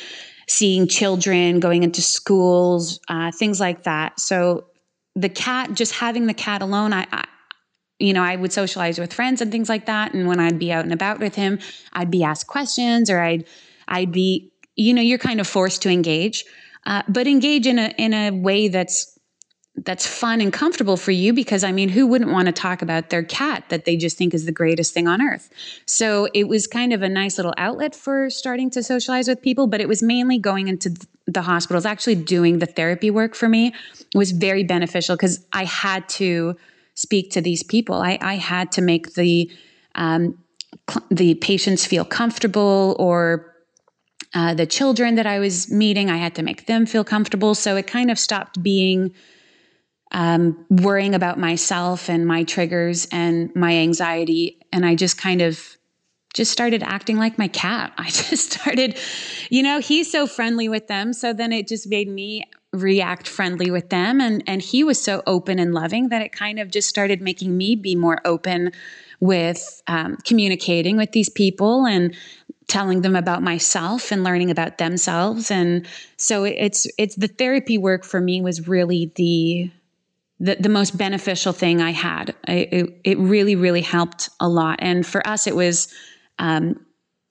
seeing children, going into schools, uh, things like that. So the cat, just having the cat alone, I, I you know, I would socialize with friends and things like that. And when I'd be out and about with him, I'd be asked questions or I'd, I'd be, you know, you're kind of forced to engage, uh, but engage in a in a way that's that's fun and comfortable for you because I mean, who wouldn't want to talk about their cat that they just think is the greatest thing on earth? So it was kind of a nice little outlet for starting to socialize with people, but it was mainly going into the hospitals, actually doing the therapy work for me was very beneficial because I had to speak to these people. I, I had to make the um, the patients feel comfortable or uh, the children that I was meeting, I had to make them feel comfortable. So it kind of stopped being um, worrying about myself and my triggers and my anxiety. And I just kind of just started acting like my cat. I just started, you know, he's so friendly with them. So then it just made me react friendly with them. And, and he was so open and loving that it kind of just started making me be more open with um, communicating with these people and telling them about myself and learning about themselves and so it's it's the therapy work for me was really the the, the most beneficial thing I had. I, it, it really, really helped a lot. And for us, it was um,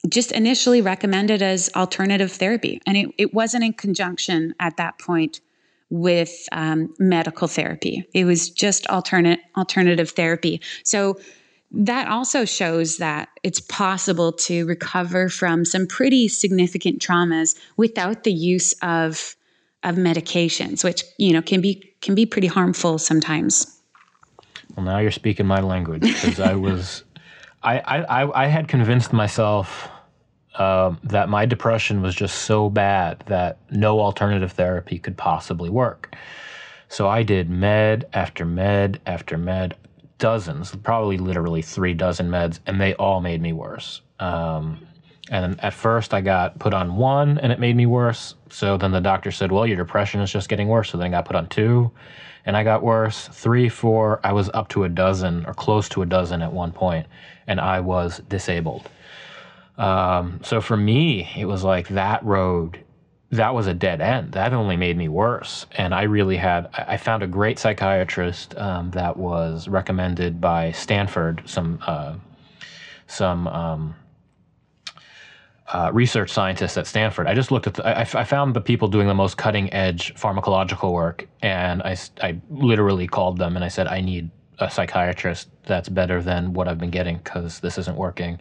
just initially recommended as alternative therapy. And it, it wasn't in conjunction at that point with um, medical therapy. It was just alternate alternative therapy. So that also shows that it's possible to recover from some pretty significant traumas without the use of of medications, which you know can be can be pretty harmful sometimes. Well, now you're speaking my language because I was, I, I I had convinced myself um, that my depression was just so bad that no alternative therapy could possibly work. So I did med after med after med, dozens, probably literally three dozen meds, and they all made me worse. Um, and at first, I got put on one and it made me worse. So then the doctor said, Well, your depression is just getting worse. So then I got put on two and I got worse. Three, four, I was up to a dozen or close to a dozen at one point, and I was disabled. Um, so for me, it was like that road, that was a dead end. That only made me worse. And I really had, I found a great psychiatrist um, that was recommended by Stanford, some, uh, some, um, uh, research scientists at Stanford. I just looked at, the, I, I, found the people doing the most cutting edge pharmacological work, and I, I literally called them and I said, I need a psychiatrist that's better than what I've been getting because this isn't working.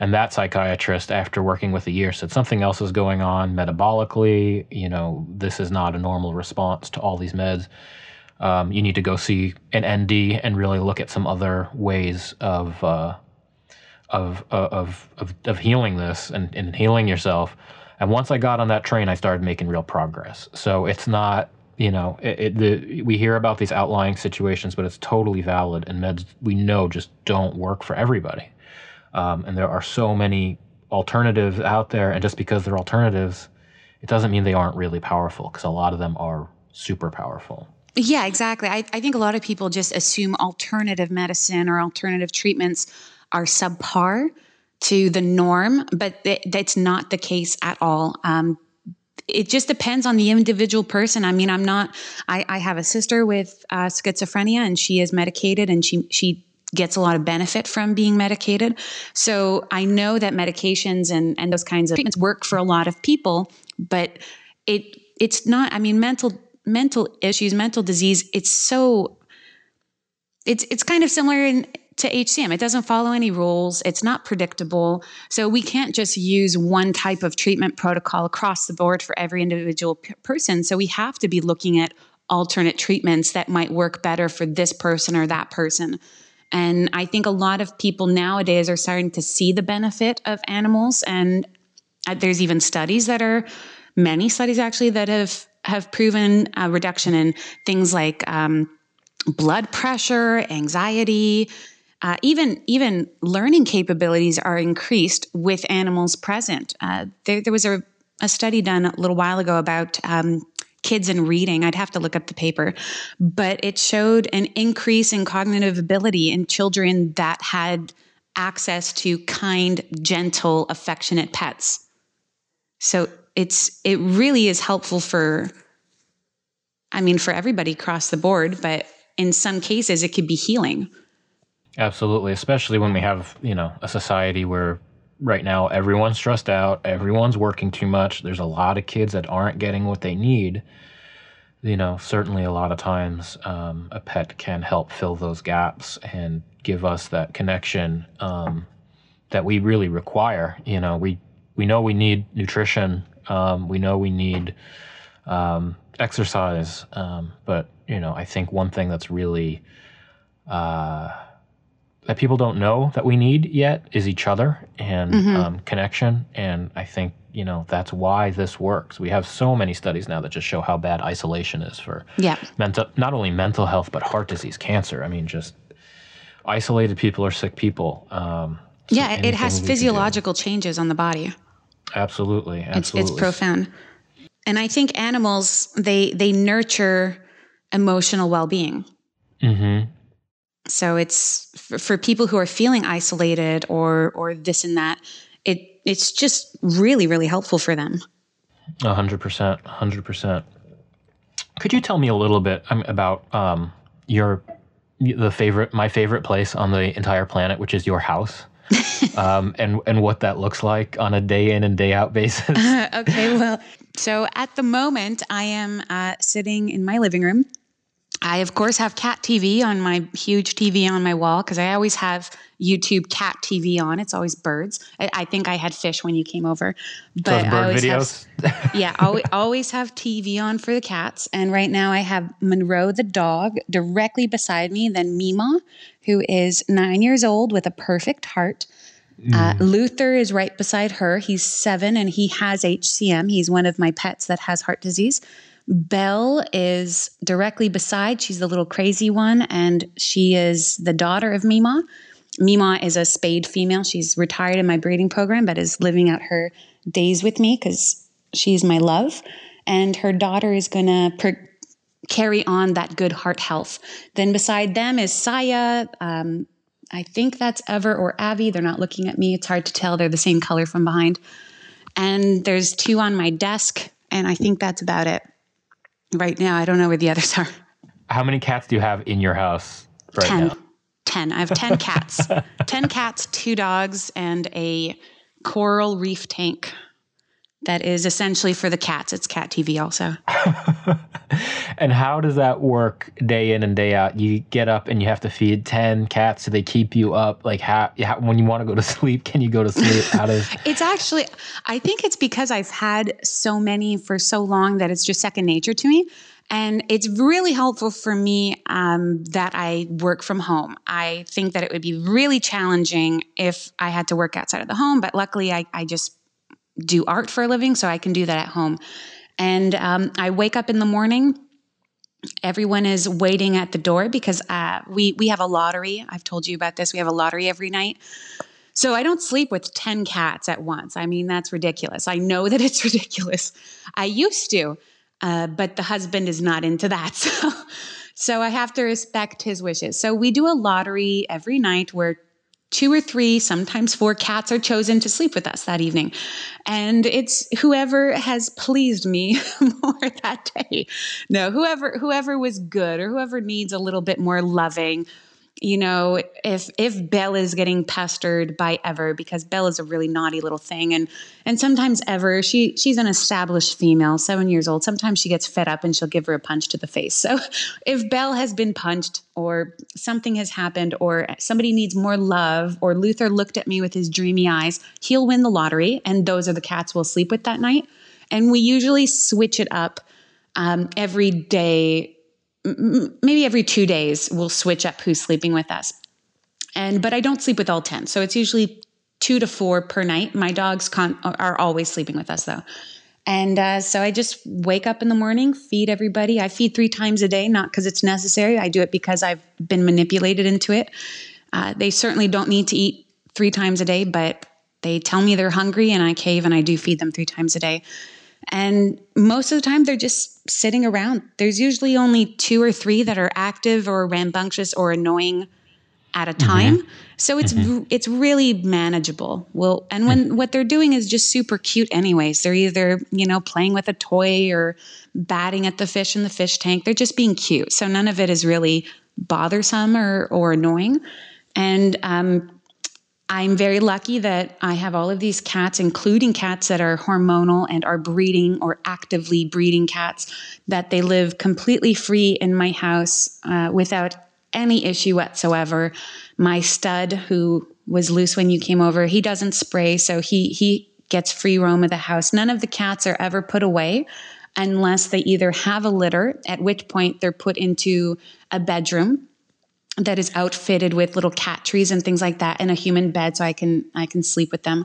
And that psychiatrist, after working with a year, said something else is going on metabolically. You know, this is not a normal response to all these meds. Um, you need to go see an ND and really look at some other ways of uh, of of of of healing this and, and healing yourself. And once I got on that train, I started making real progress. So it's not you know it, it, the, we hear about these outlying situations, but it's totally valid. And meds we know just don't work for everybody. Um, and there are so many alternatives out there, and just because they're alternatives, it doesn't mean they aren't really powerful. Because a lot of them are super powerful. Yeah, exactly. I, I think a lot of people just assume alternative medicine or alternative treatments are subpar to the norm, but th- that's not the case at all. Um, it just depends on the individual person. I mean, I'm not. I, I have a sister with uh, schizophrenia, and she is medicated, and she she gets a lot of benefit from being medicated. So I know that medications and and those kinds of treatments work for a lot of people, but it it's not. I mean, mental mental issues, mental disease. It's so. It's it's kind of similar in to HCM. It doesn't follow any rules, it's not predictable. So we can't just use one type of treatment protocol across the board for every individual p- person. So we have to be looking at alternate treatments that might work better for this person or that person. And I think a lot of people nowadays are starting to see the benefit of animals. And uh, there's even studies that are, many studies actually, that have, have proven a reduction in things like um, blood pressure, anxiety, uh, even even learning capabilities are increased with animals present. Uh, there, there, was a, a, study done a little while ago about um, kids and reading. I'd have to look up the paper, but it showed an increase in cognitive ability in children that had access to kind, gentle, affectionate pets. So it's it really is helpful for I mean for everybody across the board, but in some cases it could be healing. Absolutely, especially when we have, you know, a society where right now everyone's stressed out, everyone's working too much. There's a lot of kids that aren't getting what they need. you know, certainly a lot of times um, a pet can help fill those gaps and give us that connection um, that we really require. You know, we we know we need nutrition. Um, we know we need um, exercise. Um, but you know, I think one thing that's really uh, that people don't know that we need yet is each other and mm-hmm. um, connection. And I think you know that's why this works. We have so many studies now that just show how bad isolation is for yeah. mental, not only mental health but heart disease, cancer. I mean, just isolated people are sick people. Um, so yeah, it has physiological changes on the body. Absolutely, absolutely. It's, it's profound. And I think animals they they nurture emotional well-being. Mm-hmm. So it's for, for people who are feeling isolated or or this and that. It it's just really really helpful for them. A hundred percent, hundred percent. Could you tell me a little bit um, about um, your the favorite my favorite place on the entire planet, which is your house? um, and and what that looks like on a day in and day out basis. Uh, okay, well, so at the moment, I am uh, sitting in my living room. I of course have cat TV on my huge TV on my wall because I always have YouTube cat TV on. It's always birds. I, I think I had fish when you came over, but I always videos. have yeah, always, always have TV on for the cats. And right now I have Monroe the dog directly beside me. Then Mima, who is nine years old with a perfect heart. Uh, mm. Luther is right beside her. He's seven and he has HCM. He's one of my pets that has heart disease. Belle is directly beside. She's the little crazy one, and she is the daughter of Mima. Mima is a spayed female. She's retired in my breeding program, but is living out her days with me because she's my love. And her daughter is going to per- carry on that good heart health. Then beside them is Saya. Um, I think that's Ever or Avi. They're not looking at me. It's hard to tell. They're the same color from behind. And there's two on my desk, and I think that's about it right now. I don't know where the others are. How many cats do you have in your house right ten. now? 10. I have 10 cats. 10 cats, two dogs, and a coral reef tank that is essentially for the cats. It's cat TV also. and how does that work day in and day out? You get up and you have to feed 10 cats. Do they keep you up? Like how, how when you want to go to sleep, can you go to sleep? How does It's actually I think it's because I've had so many for so long that it's just second nature to me. And it's really helpful for me um, that I work from home. I think that it would be really challenging if I had to work outside of the home, but luckily I, I just do art for a living, so I can do that at home. And um, I wake up in the morning. Everyone is waiting at the door because uh, we we have a lottery. I've told you about this. We have a lottery every night. So I don't sleep with 10 cats at once. I mean, that's ridiculous. I know that it's ridiculous. I used to, uh, but the husband is not into that. So, so I have to respect his wishes. So we do a lottery every night where two or three, sometimes four cats are chosen to sleep with us that evening. And it's whoever has pleased me more that day. No, whoever whoever was good or whoever needs a little bit more loving you know, if if Belle is getting pestered by Ever because Belle is a really naughty little thing, and and sometimes Ever she she's an established female, seven years old. Sometimes she gets fed up and she'll give her a punch to the face. So if Belle has been punched or something has happened or somebody needs more love or Luther looked at me with his dreamy eyes, he'll win the lottery, and those are the cats we'll sleep with that night. And we usually switch it up um, every day maybe every two days we'll switch up who's sleeping with us. And but I don't sleep with all 10. So it's usually two to four per night. My dogs con- are always sleeping with us though. And uh, so I just wake up in the morning, feed everybody. I feed three times a day, not because it's necessary. I do it because I've been manipulated into it. Uh, they certainly don't need to eat three times a day, but they tell me they're hungry and I cave and I do feed them three times a day. And most of the time, they're just sitting around. There's usually only two or three that are active or rambunctious or annoying at a time. Mm-hmm. So it's mm-hmm. it's really manageable. Well, and when mm-hmm. what they're doing is just super cute anyways. They're either, you know, playing with a toy or batting at the fish in the fish tank. They're just being cute. So none of it is really bothersome or or annoying. And um I'm very lucky that I have all of these cats, including cats that are hormonal and are breeding or actively breeding cats, that they live completely free in my house uh, without any issue whatsoever. My stud, who was loose when you came over, he doesn't spray, so he he gets free roam of the house. None of the cats are ever put away unless they either have a litter, at which point they're put into a bedroom that is outfitted with little cat trees and things like that and a human bed so I can I can sleep with them.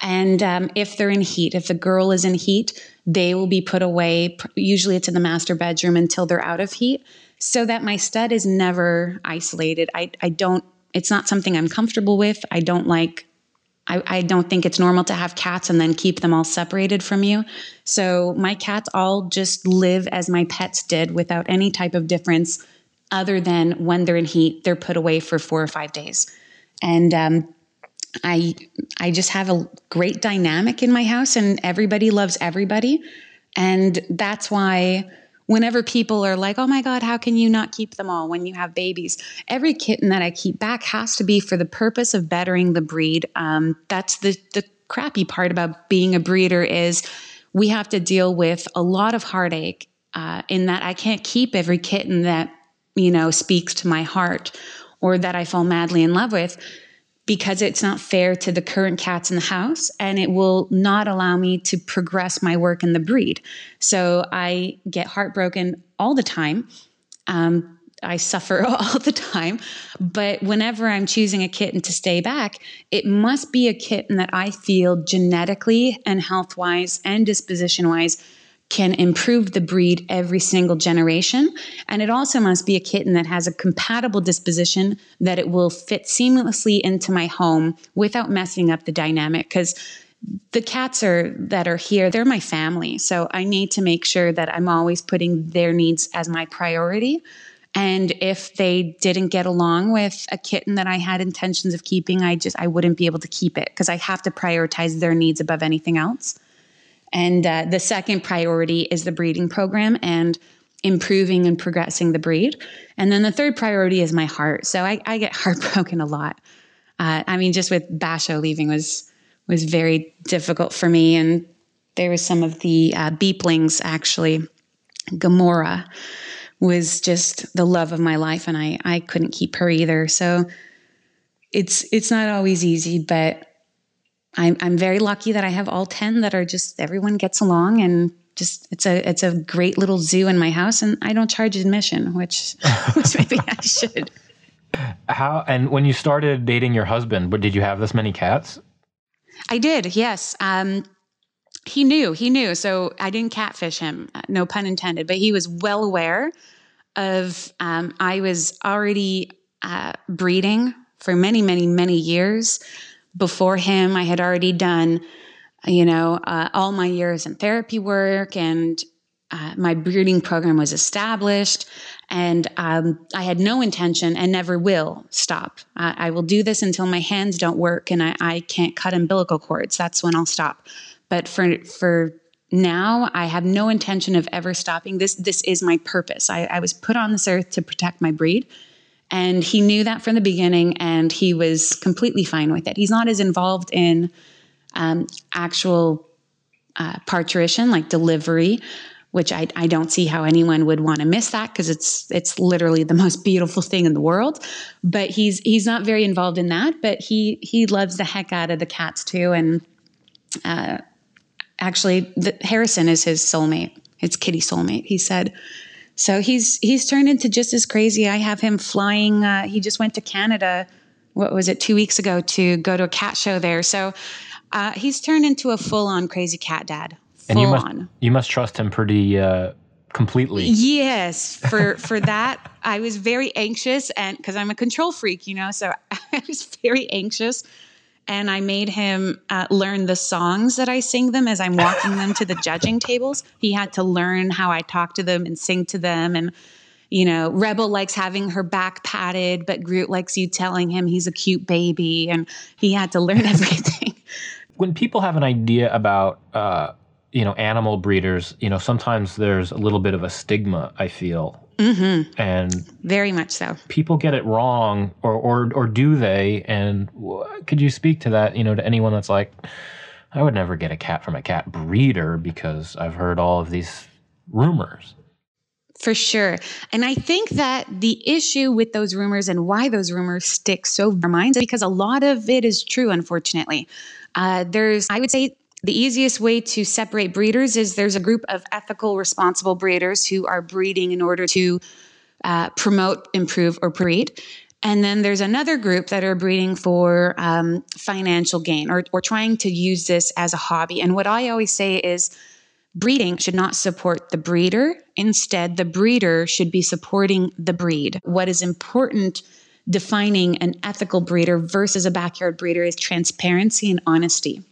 And um, if they're in heat, if the girl is in heat, they will be put away. Usually it's in the master bedroom until they're out of heat so that my stud is never isolated. I, I don't, it's not something I'm comfortable with. I don't like, I, I don't think it's normal to have cats and then keep them all separated from you. So my cats all just live as my pets did without any type of difference other than when they're in heat, they're put away for four or five days. And um, I I just have a great dynamic in my house, and everybody loves everybody, and that's why. Whenever people are like, oh my God, how can you not keep them all when you have babies? Every kitten that I keep back has to be for the purpose of bettering the breed. Um, that's the, the crappy part about being a breeder is we have to deal with a lot of heartache uh, in that I can't keep every kitten that you know, speaks to my heart or that I fall madly in love with because it's not fair to the current cats in the house and it will not allow me to progress my work in the breed. So I get heartbroken all the time. Um, I suffer all the time. But whenever I'm choosing a kitten to stay back, it must be a kitten that I feel genetically and health wise and disposition wise can improve the breed every single generation. And it also must be a kitten that has a compatible disposition that it will fit seamlessly into my home without messing up the dynamic. Because the cats are that are here, they're my family. So I need to make sure that I'm always putting their needs as my priority. And if they didn't get along with a kitten that I had intentions of keeping, I just I wouldn't be able to keep it because I have to prioritize their needs above anything else. And uh, the second priority is the breeding program and improving and progressing the breed. And then the third priority is my heart. So I, I get heartbroken a lot. Uh, I mean, just with Basho leaving was was very difficult for me. And there was some of the uh, beeplings actually. Gamora was just the love of my life, and I I couldn't keep her either. So it's it's not always easy, but I'm, I'm very lucky that I have all 10 that are just everyone gets along and just it's a it's a great little zoo in my house and I don't charge admission, which which maybe I should. How and when you started dating your husband, but did you have this many cats? I did, yes. Um, he knew, he knew. So I didn't catfish him, uh, no pun intended, but he was well aware of um, I was already uh, breeding for many, many, many years before him, I had already done, you know, uh, all my years in therapy work and uh, my breeding program was established. And um, I had no intention and never will stop. I will do this until my hands don't work and I, I can't cut umbilical cords. That's when I'll stop. But for, for now, I have no intention of ever stopping. This, this is my purpose. I, I was put on this earth to protect my breed and he knew that from the beginning and he was completely fine with it. He's not as involved in um, actual uh, parturition, like delivery, which I, I don't see how anyone would want to miss that because it's it's literally the most beautiful thing in the world. But he's he's not very involved in that. But he he loves the heck out of the cats too. And uh, actually, the, Harrison is his soulmate. It's Kitty soulmate. He said so he's he's turned into just as crazy. I have him flying. Uh, he just went to Canada. What was it? Two weeks ago to go to a cat show there. So uh, he's turned into a full on crazy cat dad. Full and you must on. you must trust him pretty uh, completely. Yes, for for that I was very anxious and because I'm a control freak, you know, so I was very anxious and I made him uh, learn the songs that I sing them as I'm walking them to the judging tables. He had to learn how I talk to them and sing to them. And, you know, Rebel likes having her back patted, but Groot likes you telling him he's a cute baby. And he had to learn everything. When people have an idea about, uh, you know, animal breeders, you know, sometimes there's a little bit of a stigma, I feel. Mm-hmm. And very much so. People get it wrong, or or or do they? And could you speak to that? You know, to anyone that's like, I would never get a cat from a cat breeder because I've heard all of these rumors. For sure. And I think that the issue with those rumors and why those rumors stick so in our minds is because a lot of it is true, unfortunately. Uh, there's, I would say, the easiest way to separate breeders is there's a group of ethical, responsible breeders who are breeding in order to uh, promote, improve, or breed. And then there's another group that are breeding for um, financial gain or, or trying to use this as a hobby. And what I always say is, breeding should not support the breeder. Instead, the breeder should be supporting the breed. What is important defining an ethical breeder versus a backyard breeder is transparency and honesty.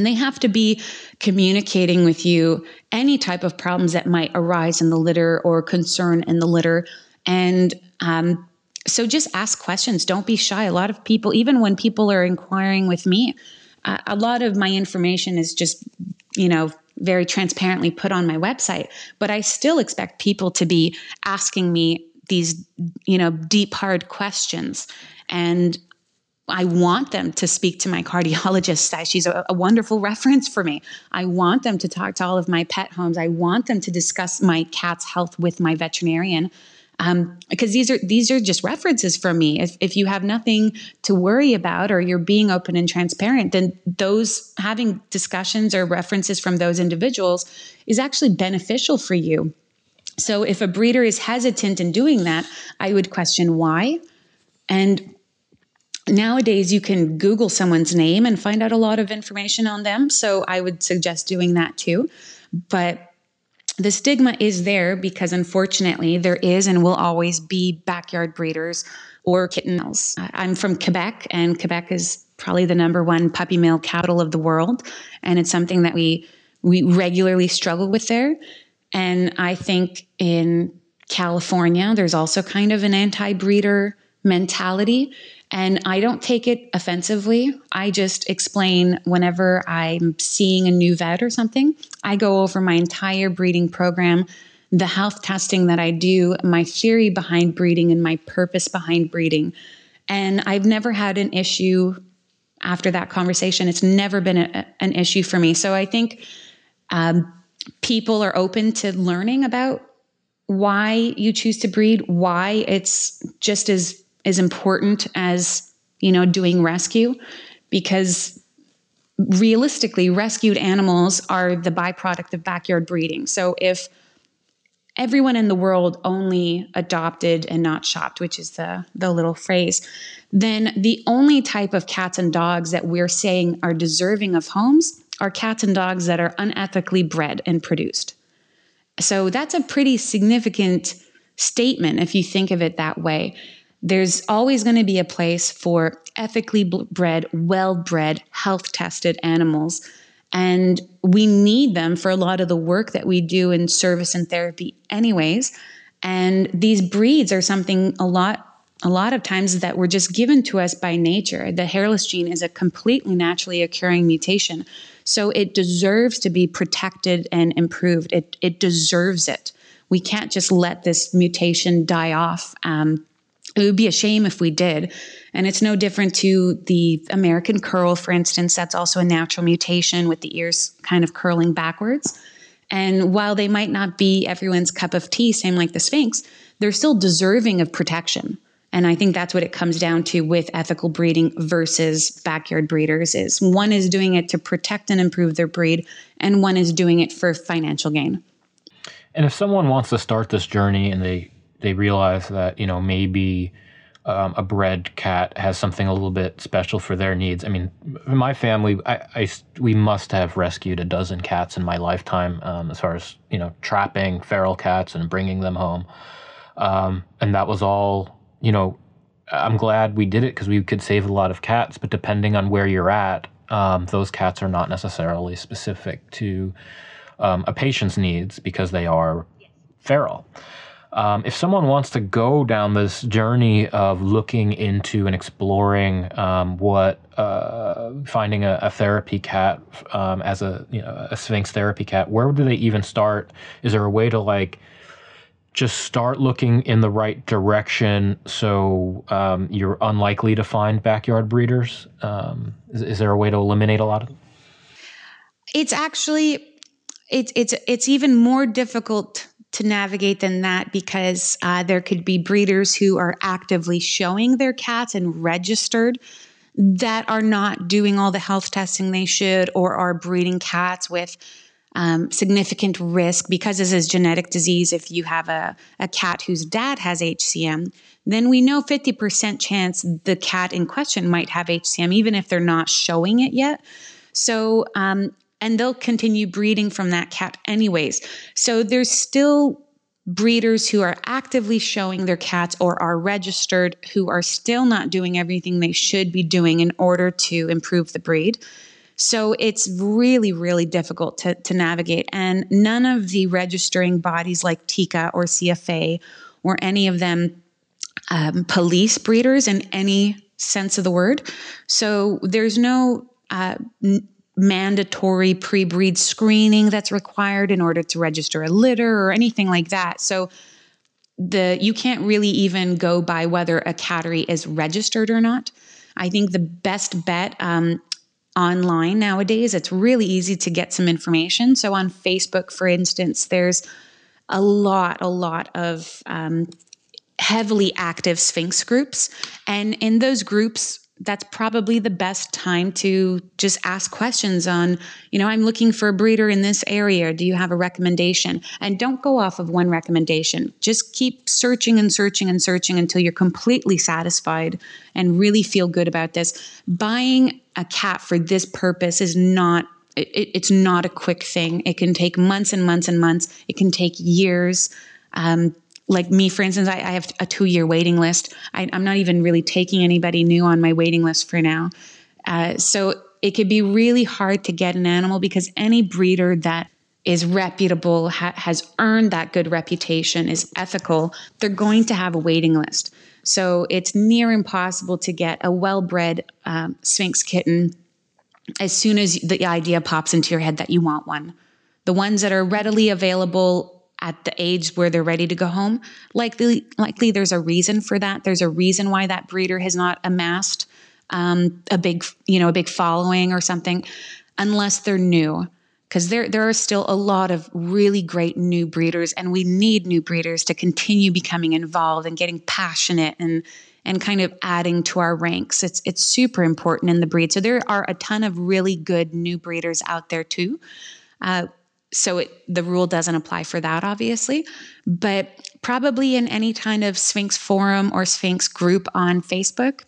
And they have to be communicating with you any type of problems that might arise in the litter or concern in the litter. And um, so just ask questions. Don't be shy. A lot of people, even when people are inquiring with me, uh, a lot of my information is just, you know, very transparently put on my website, but I still expect people to be asking me these, you know, deep, hard questions. And I want them to speak to my cardiologist. She's a, a, wonderful reference for me. I want them to talk to all of my pet homes. I want them to discuss my cat's health with my veterinarian um, because these are these are just references from me. If if you have nothing to worry about or you're being open and transparent, then those having discussions or references from those individuals is actually beneficial for you. So if a breeder is hesitant in doing that, I would question why. And nowadays you can Google someone's name and find out a lot of information on them. So I would suggest doing that too. But the stigma is there because unfortunately there is and will always be backyard breeders or kittens. I'm from Quebec and Quebec is probably the number one puppy mill capital of the world and it's something that we we regularly struggle with there. And I think in California there's also kind of an anti-breeder mentality and I don't take it offensively. I just explain whenever I'm seeing a new vet or something, I go over my entire breeding program, the health testing that I do, my theory behind breeding, and my purpose behind breeding. And I've never had an issue after that conversation. It's never been a, an issue for me. So I think um, people are open to learning about why you choose to breed, why it's just as as important as you know doing rescue because realistically rescued animals are the byproduct of backyard breeding. So if everyone in the world only adopted and not shopped which is the the little phrase then the only type of cats and dogs that we're saying are deserving of homes are cats and dogs that are unethically bred and produced. So that's a pretty significant statement if you think of it that way there's always going to be a place for ethically bred, well bred, health tested animals. And we need them for a lot of the work that we do in service and therapy, anyways. And these breeds are something a lot a lot of times that were just given to us by nature. The hairless gene is a completely naturally occurring mutation. So it deserves to be protected and improved. It, it deserves it. We can't just let this mutation die off um, it would be a shame if we did. And it's no different to the American curl, for instance. That's also a natural mutation with the ears kind of curling backwards. And while they might not be everyone's cup of tea, same like the Sphynx, they're still deserving of protection. And I think that's what it comes down to with ethical breeding versus backyard breeders is one is doing it to protect and improve their breed and one is doing it for financial gain. And if someone wants to start this journey and they they realize that you know maybe um, a bred cat has something a little bit special for their needs. I mean, in my family, I, I we must have rescued a dozen cats in my lifetime, um, as far as you know, trapping feral cats and bringing them home, um, and that was all. You know, I'm glad we did it because we could save a lot of cats. But depending on where you're at, um, those cats are not necessarily specific to um, a patient's needs because they are feral. Um, if someone wants to go down this journey of looking into and exploring um, what uh, finding a, a, therapy cat um, as a you know a Sphynx therapy cat, where do they even start? Is there a way to like just start looking in the right direction so um, you're unlikely to find backyard breeders? Um, is, is, there a way to eliminate a lot of them? It's actually it's it's it's even more difficult to navigate than that because uh, there could be breeders who are actively showing their cats and registered that are not doing all the health testing they should or are breeding cats with um, significant risk because this is genetic disease. If you have a, a cat whose dad has HCM, then we know 50% chance the cat in question might have HCM, even if they're not showing it yet. So, um, and they'll continue breeding from that cat anyways. So there's still breeders who are actively showing their cats or are registered who are still not doing everything they should be doing in order to improve the breed. So it's really, really difficult to, to navigate. And none of the registering bodies like TICA or CFA or any of them um, police breeders in any sense of the word. So there's no uh, n- mandatory pre breed screening that's required in order to register a litter or anything like that. So the you can't really even go by whether a cattery is registered or not. I think the best bet um, online nowadays. It's really easy to get some information. So on Facebook, for instance, there's a lot, a lot of um, heavily active Sphynx groups. And in those groups, that's probably the best time to just ask questions on, you know, I'm looking for a breeder in this area. Do you have a recommendation? And don't go off of one recommendation. Just keep searching and searching and searching until you're completely satisfied and really feel good about this. Buying a cat for this purpose is not it, it's not a quick thing. It can take months and months and months. It can take years. Um, like me, for instance, I, I have a two year waiting list. I, am not even really taking anybody new on my waiting list for now. Uh, so it could be really hard to get an animal because any breeder that is reputable, ha- has earned that good reputation, is ethical, they're going to have a waiting list. So it's near impossible to get a well bred um, Sphynx kitten as soon as the idea pops into your head that you want one. The ones that are readily available at the age where they're ready to go home, likely likely there's a reason for that. There's a reason why that breeder has not amassed um, a big you know a big following or something, unless they're new. Because there there are still a lot of really great new breeders, and we need new breeders to continue becoming involved and getting passionate and and kind of adding to our ranks. It's it's super important in the breed. So there are a ton of really good new breeders out there too. Uh, so it, the rule doesn't apply for that, obviously. But probably in any kind of Sphynx forum or Sphynx group on Facebook,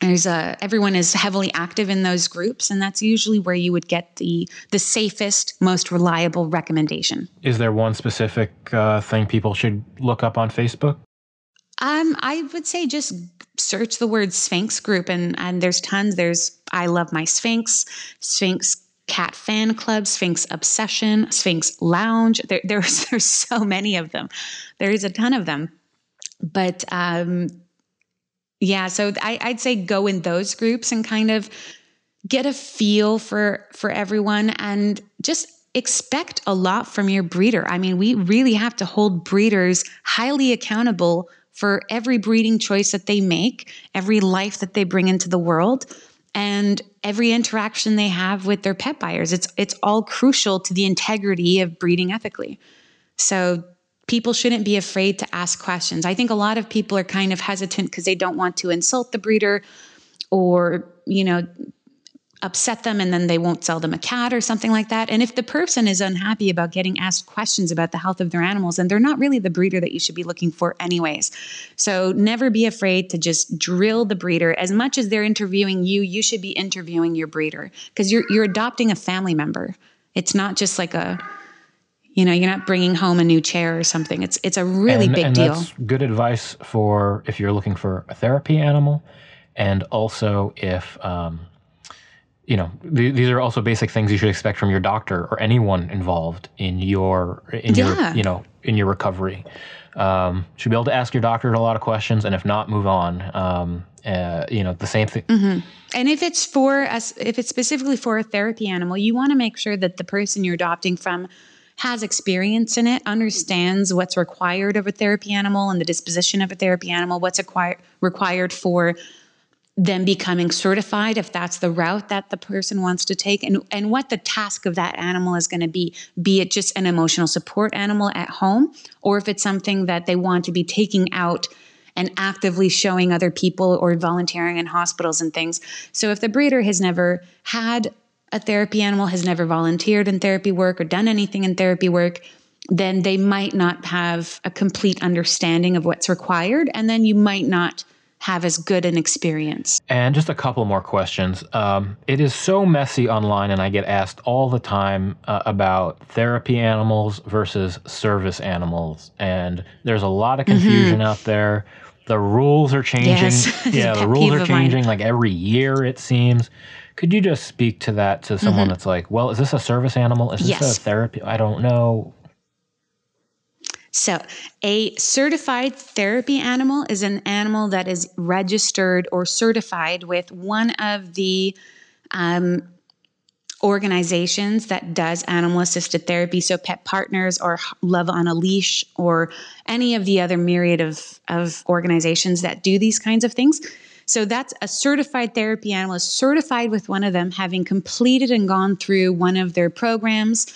there's a everyone is heavily active in those groups, and that's usually where you would get the the safest, most reliable recommendation. Is there one specific uh, thing people should look up on Facebook? Um, I would say just search the word sphynx group, and and there's tons. There's I love my sphinx Sphynx Cat Fan Club, Sphynx Obsession, Sphynx Lounge. There, there's there's so many of them. There is a ton of them, but um, yeah. So I, I'd say go in those groups and kind of get a feel for for everyone and just expect a lot from your breeder. I mean, we really have to hold breeders highly accountable for every breeding choice that they make, every life that they bring into the world and every interaction they have with their pet buyers. It's it's all crucial to the integrity of breeding ethically. So people shouldn't be afraid to ask questions. I think a lot of people are kind of hesitant because they don't want to insult the breeder or, you know, upset them and then they won't sell them a cat or something like that. And if the person is unhappy about getting asked questions about the health of their animals, then they're not really the breeder that you should be looking for, anyways. So never be afraid to just drill the breeder. As much as they're interviewing you, you should be interviewing your breeder because you're, you're adopting a family member. It's not just like a, you know, you're not bringing home a new chair or something. It's it's a really and, big and deal. That's good advice for if you're looking for a therapy animal, and also if um, you know th- these are also basic things you should expect from your doctor or anyone involved in your in yeah. your you know in your recovery um, should be able to ask your doctor a lot of questions and if not move on um, uh, you know the same thing mm-hmm. and if it's for us if it's specifically for a therapy animal you want to make sure that the person you're adopting from has experience in it, understands what's required of a therapy animal and the disposition of a therapy animal, what's acquired, required for them becoming certified if that's the route that the person wants to take. And, and what the task of that animal is going to be be it just an emotional support animal at home or if it's something that they want to be taking out and actively showing other people or volunteering in hospitals and things. So if the breeder has never had a therapy animal has never volunteered in therapy work or done anything in therapy work then they might not have a complete understanding of what's required. And then you might not have as good an experience. And just a couple more questions. Um, it is so messy online, and I get asked all the time uh, about therapy animals versus service animals. And there's a lot of mm-hmm. confusion mm-hmm. out there. The rules are changing. Yes. yeah, the rules are changing like every year, it seems. Could you just speak to that to someone mm-hmm. that's like, well, is this a service animal? Is this yes. a therapy? I don't know. So, a certified therapy animal is an animal that is registered or certified with one of the um, organizations that does animal assisted therapy. So, Pet Partners or Love on a Leash or any of the other myriad of, of organizations that do these kinds of things. So, that's a certified therapy animal, certified with one of them, having completed and gone through one of their programs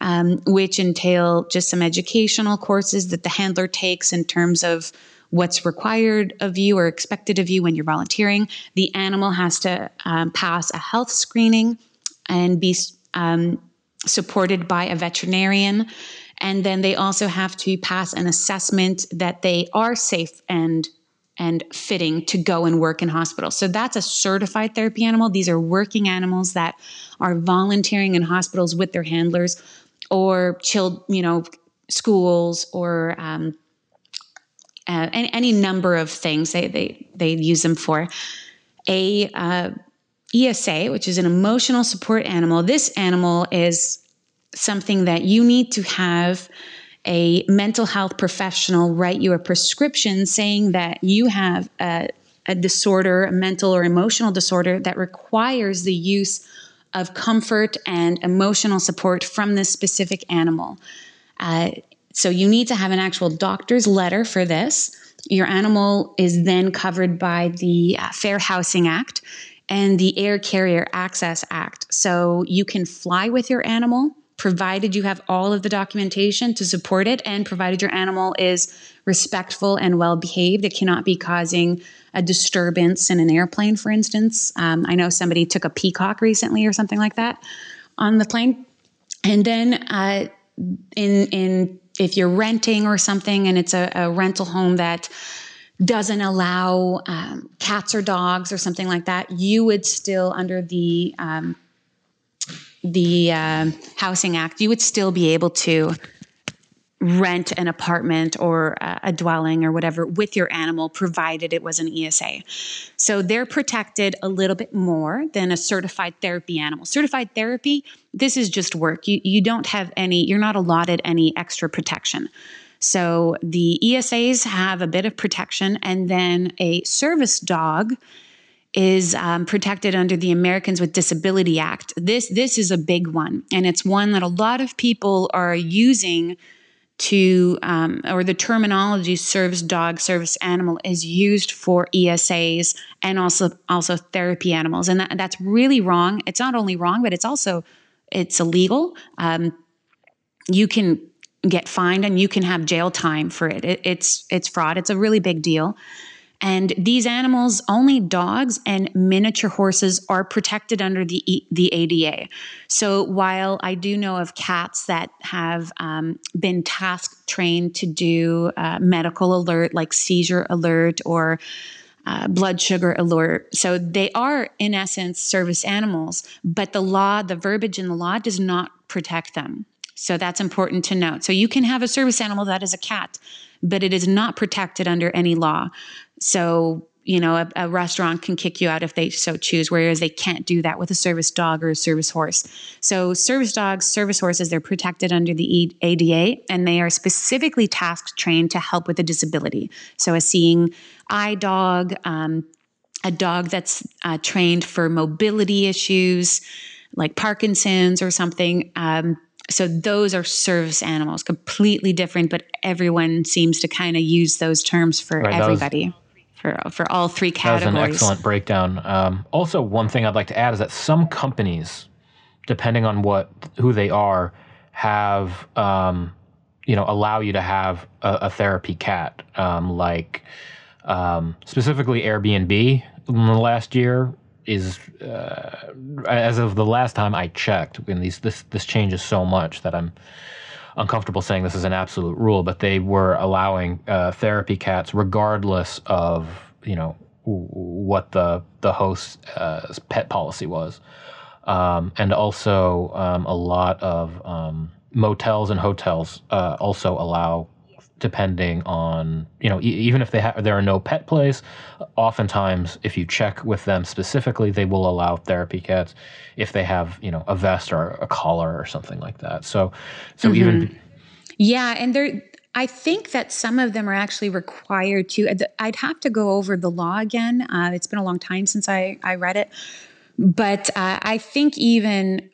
um, which entail just some educational courses that the handler takes in terms of what's required of you or expected of you when you're volunteering. The animal has to um, pass a health screening and be um, supported by a veterinarian. And then they also have to pass an assessment that they are safe and and fitting to go and work in hospitals. So that's a certified therapy animal. These are working animals that are volunteering in hospitals with their handlers or child, you know, schools or um, uh, any, any, number of things they, they, they use them for. A uh, ESA, which is an emotional support animal, this animal is something that you need to have a mental health professional write you a prescription saying that you have a, a disorder, a mental or emotional disorder that requires the use of comfort and emotional support from this specific animal. Uh, so you need to have an actual doctor's letter for this. Your animal is then covered by the uh, Fair Housing Act and the Air Carrier Access Act. So you can fly with your animal provided you have all of the documentation to support it and provided your animal is respectful and well behaved. It cannot be causing a disturbance in an airplane, for instance. Um, I know somebody took a peacock recently or something like that on the plane. And then uh, in in if you're renting or something and it's a, a rental home that doesn't allow um, cats or dogs or something like that, you would still under the um, the uh, Housing Act, you would still be able to rent an apartment or a dwelling or whatever with your animal, provided it was an ESA. So they're protected a little bit more than a certified therapy animal. Certified therapy, this is just work. You, you don't have any, you're not allotted any extra protection. So the ESAs have a bit of protection, and then a service dog is um, protected under the Americans with Disability Act. This this is a big one, and it's one that a lot of people are using to, um, or the terminology service dog, service animal is used for ESAs and also also therapy animals, and that, that's really wrong. It's not only wrong, but it's also it's illegal. Um, you can get fined and you can have jail time for it. it. It's it's fraud. It's a really big deal. And these animals, only dogs and miniature horses, are protected under the the ADA. So while I do know of cats that have um, been task trained to do uh, medical alert, like seizure alert or uh, blood sugar alert. So they are, in essence, service animals, but the law, the verbiage in the law does not protect them. So that's important to note. So you can have a service animal that is a cat, but it is not protected under any law. So, you know, a, a, restaurant can kick you out if they so choose, whereas they can't do that with a service dog or a service horse. So, service dogs, service horses, they're protected under the ADA and they are specifically task trained to help with a disability. So, a seeing eye dog, um, a dog that's uh, trained for mobility issues like Parkinson's or something. Um, so those are service animals, completely different, but everyone seems to kind of use those terms for right, everybody. Was, for, for all three categories. That was an excellent breakdown. Um, also, one thing I'd like to add is that some companies, depending on what who they are, have um, you know allow you to have a, a therapy cat, um, like um, specifically Airbnb in the last year is uh, as of the last time I checked. And these this this changes so much that I'm uncomfortable saying this is an absolute rule, but they were allowing uh, therapy cats regardless of you know what the the host's uh, pet policy was, um, and also um, a lot of um, motels and hotels uh, also allow depending on you know e- even if they have there are no pet plays oftentimes if you check with them specifically they will allow therapy cats if they have you know a vest or a collar or something like that so so mm-hmm. even yeah and there I think that some of them are actually required to. I'd have to go over the law again. Uh, it's been a long time since I, I read it. But uh, I think even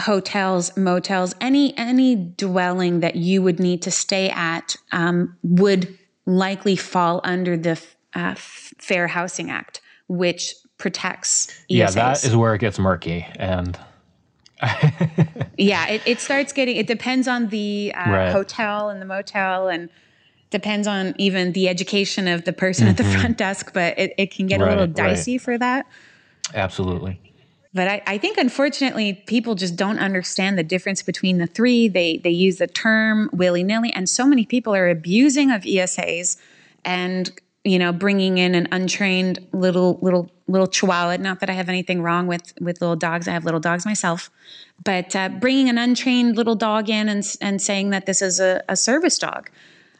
hotels, motels, any any dwelling that you would need to stay at um, would likely fall under the uh, Fair Housing Act, which protects. ESAs. Yeah, that is where it gets murky, and yeah, it, it starts getting. It depends on the uh, right. hotel and the motel, and depends on even the education of the person mm-hmm. at the mm-hmm. front desk. But it, it can get right, a little dicey right. for that. Absolutely. But I, I, think unfortunately people just don't understand the difference between the three. They they use the term willy nilly, and so many people are abusing of ESAs and you know bringing in an untrained little little little chihuahua. Not that I have anything wrong with with little dogs. I have little dogs myself, but uh, bringing an untrained little dog in and and saying that this is a, a service dog.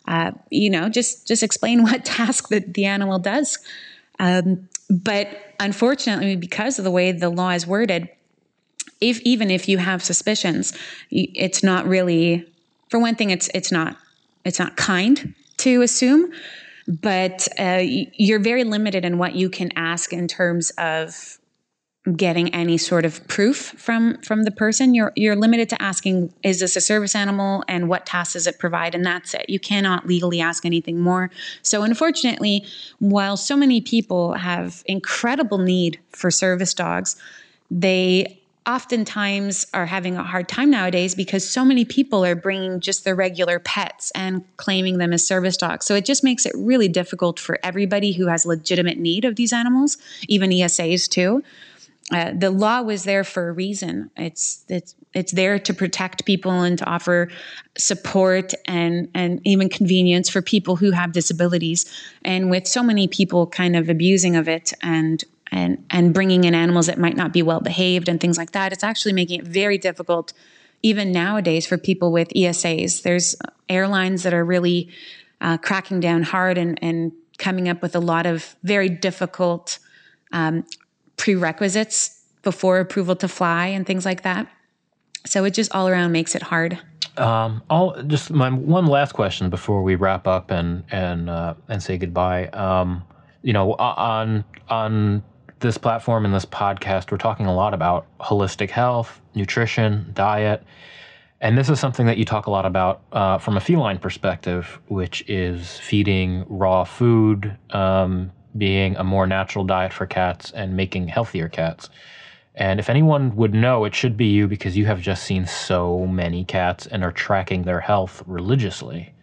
Uh, you know, just just explain what task that the animal does. Um, but unfortunately, because of the way the law is worded, if even if you have suspicions, it's not really. For one thing, it's it's not it's not kind to assume, but uh, you're very limited in what you can ask in terms of getting any sort of proof from from the person you're you're limited to asking is this a service animal and what tasks does it provide and that's it you cannot legally ask anything more so unfortunately while so many people have incredible need for service dogs they oftentimes are having a hard time nowadays because so many people are bringing just their regular pets and claiming them as service dogs. So it just makes it really difficult for everybody who has legitimate need of these animals, even ESAs too. Uh, the law was there for a reason. It's it's it's there to protect people and to offer support and and even convenience for people who have disabilities. And with so many people kind of abusing of it and and and bringing in animals that might not be well behaved and things like that, it's actually making it very difficult, even nowadays, for people with ESAs. There's airlines that are really uh, cracking down hard and and coming up with a lot of very difficult um, prerequisites before approval to fly and things like that. So it just all around makes it hard. Um, I'll just my one last question before we wrap up and and uh, and say goodbye. Um, you know, on on this platform and this podcast, we're talking a lot about holistic health, nutrition, diet, and this is something that you talk a lot about uh, from a feline perspective, which is feeding raw food, um, being a more natural diet for cats and making healthier cats. And if anyone would know, it should be you because you have just seen so many cats and are tracking their health religiously.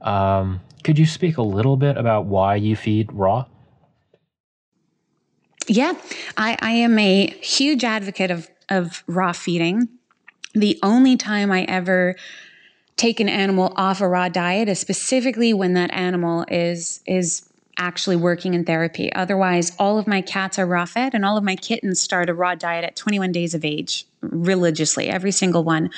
Um, could you speak a little bit about why you feed raw? Yeah, I, I am a huge advocate of, of raw feeding. The only time I ever take an animal off a raw diet is specifically when that animal is is actually working in therapy. Otherwise, all of my cats are raw fed and all of my kittens start a raw diet at 21 days of age religiously, every single one.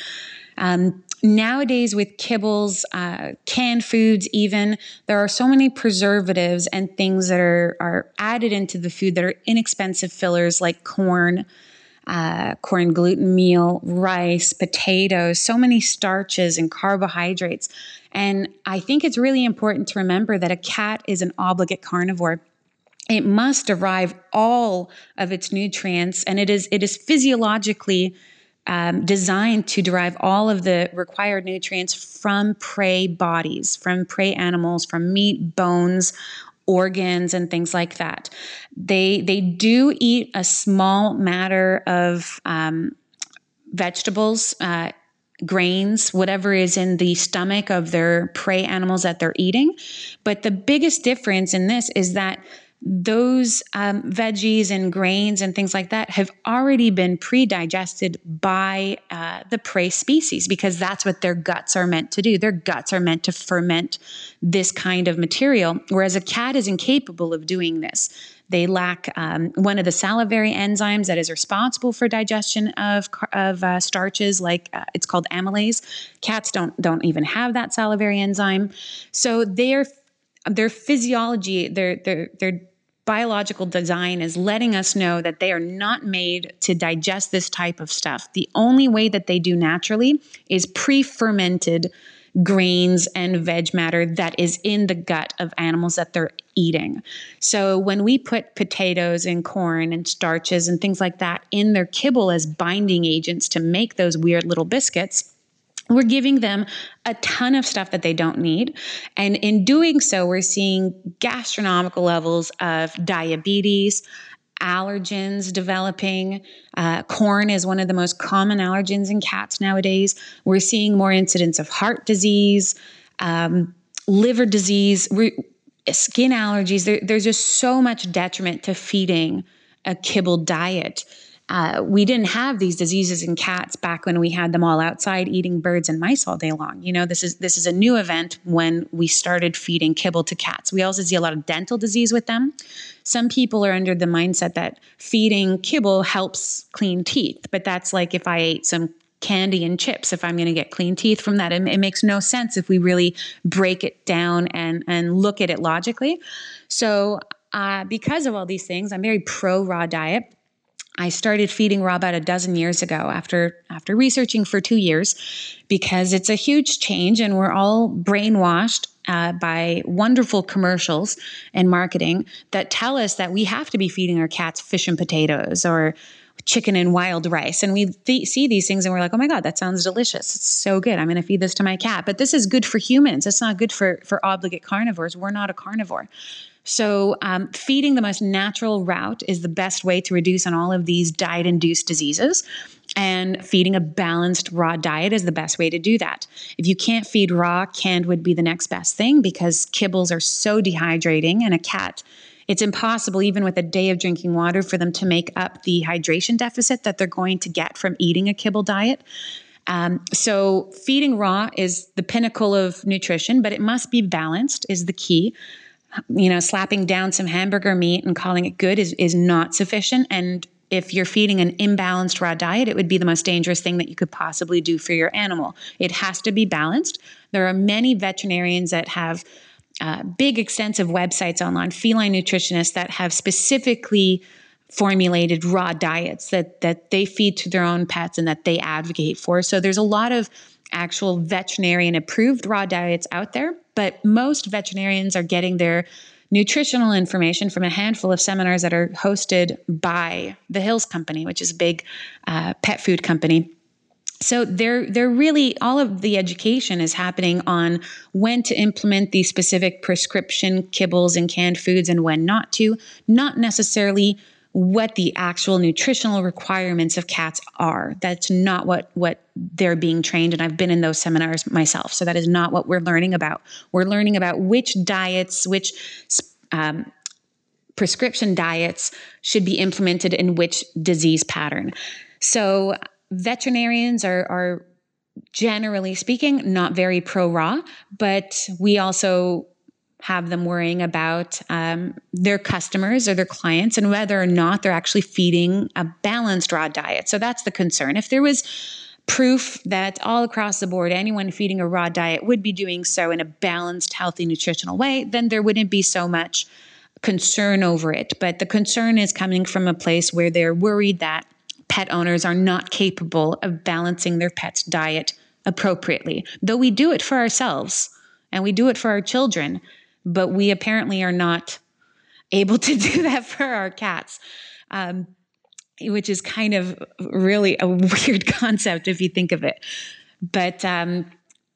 Um, nowadays, with kibbles, uh, canned foods, even, there are so many preservatives and things that are, are added into the food that are inexpensive fillers like corn. Uh, corn gluten meal, rice, potatoes, so many starches and carbohydrates and I think it's really important to remember that a cat is an obligate carnivore. It must derive all of its nutrients, and it is it is physiologically um, designed to derive all of the required nutrients from prey bodies, from prey animals, from meat, bones, organs and things like that. They they do eat a small matter of um, vegetables. Uh, grains, whatever is in the stomach of their prey animals that they're eating. But the biggest difference in this is that those um, veggies and grains and things like that have already been pre-digested by uh, the prey species because that's what their guts are meant to do. Their guts are meant to ferment this kind of material whereas a cat is incapable of doing this. They lack um, one of the salivary enzymes that is responsible for digestion of, of uh, starches like uh, it's called amylase. Cats don't don't even have that salivary enzyme. So their their physiology their their their biological design is letting us know that they are not made to digest this type of stuff. The only way that they do naturally is pre fermented grains and veg matter that is in the gut of animals that they're eating. So when we put potatoes and corn and starches and things like that in their kibble as binding agents to make those weird little biscuits, we're giving them a ton of stuff that they don't need. And in doing so, we're seeing gastronomical levels of diabetes, allergens developing. Uh, corn is one of the most common allergens in cats nowadays. We're seeing more incidents of heart disease, um, liver disease, re- skin allergies. There, there's just so much detriment to feeding a kibble diet uh, we didn't have these diseases in cats back when we had them all outside eating birds and mice all day long. You know, this is this is a new event when we started feeding kibble to cats. We also see a lot of dental disease with them. Some people are under the mindset that feeding kibble helps clean teeth, but that's like if I ate some candy and chips if I'm going to get clean teeth from that. It, it, makes no sense if we really break it down and and look at it logically. So, uh, because of all these things, I'm very pro raw diet. I started feeding raw about a dozen years ago after after researching for two years because it's a huge change and we're all brainwashed uh, by wonderful commercials and marketing that tell us that we have to be feeding our cats fish and potatoes or chicken and wild rice. And we th- see these things and we're like, oh my God, that sounds delicious. It's so good. I'm going to feed this to my cat. But this is good for humans. It's not good for, for obligate carnivores. We're not a carnivore. So, um, feeding the most natural route is the best way to reduce on all of these diet induced diseases. And feeding a balanced raw diet is the best way to do that. If you can't feed raw, canned would be the next best thing because kibbles are so dehydrating, and a cat, it's impossible, even with a day of drinking water, for them to make up the hydration deficit that they're going to get from eating a kibble diet. Um, so, feeding raw is the pinnacle of nutrition, but it must be balanced, is the key you know, slapping down some hamburger meat and calling it good is, is not sufficient. And if you're feeding an imbalanced raw diet, it would be the most dangerous thing that you could possibly do for your animal. It has to be balanced. There are many veterinarians that have uh, big, extensive websites online, feline nutritionists that have specifically formulated raw diets that that they feed to their own pets and that they advocate for. So there's a lot of actual veterinarian approved raw diets out there, but most veterinarians are getting their nutritional information from a handful of seminars that are hosted by the Hill's Company, which is a big uh, pet food company. So they're they're really all of the education is happening on when to implement these specific prescription kibbles and canned foods and when not to, not necessarily what the actual nutritional requirements of cats are. That's not what what they're being trained and I've been in those seminars myself. So that is not what we're learning about. We're learning about which diets, which um, prescription diets should be implemented in which disease pattern. So veterinarians are are generally speaking not very pro raw, but we also have them worrying about um, their customers or their clients and whether or not they're actually feeding a balanced raw diet. So that's the concern. If there was proof that all across the board, anyone feeding a raw diet would be doing so in a balanced, healthy, nutritional way, then there wouldn't be so much concern over it. But the concern is coming from a place where they're worried that pet owners are not capable of balancing their pet's diet appropriately, though we do it for ourselves and we do it for our children but we apparently are not able to do that for our cats. Um, which is kind of really a weird concept if you think of it. But um,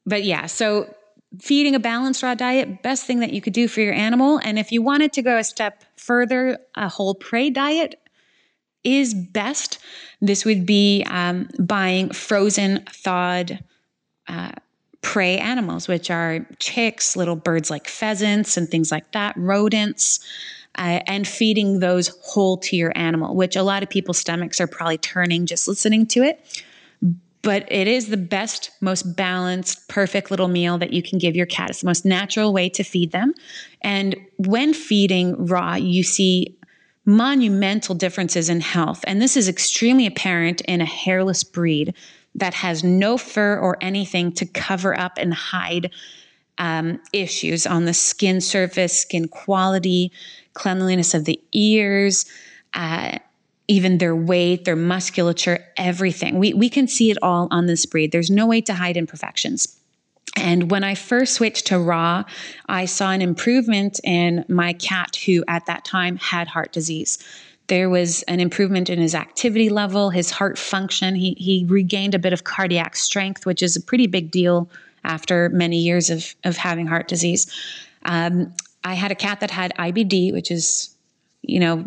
but yeah, so feeding a balanced raw diet, best thing that you could do for your animal. And if you wanted to go a step further, a whole prey diet is best. This would be um, buying frozen, thawed uh, prey animals, which are chicks, little birds like pheasants and things like that, rodents. Uh, and feeding those whole to your animal, which a lot of people's stomachs are probably turning just listening to it but it is the best, most balanced, perfect little meal that you can give your cat. It's the most natural way to feed them. And when feeding raw, you see monumental differences in health. And this is extremely apparent in a hairless breed that has no fur or anything to cover up and hide um, issues on the skin surface, skin quality, cleanliness of the ears. Uh, even their weight, their musculature, everything. We, we can see it all on this breed. There's no way to hide imperfections. And when I first switched to raw, I saw an improvement in my cat who at that time had heart disease. There was an improvement in his activity level, his heart function. He, he regained a bit of cardiac strength, which is a pretty big deal after many years of, of having heart disease. Um, I had a cat that had IBD, which is, you know,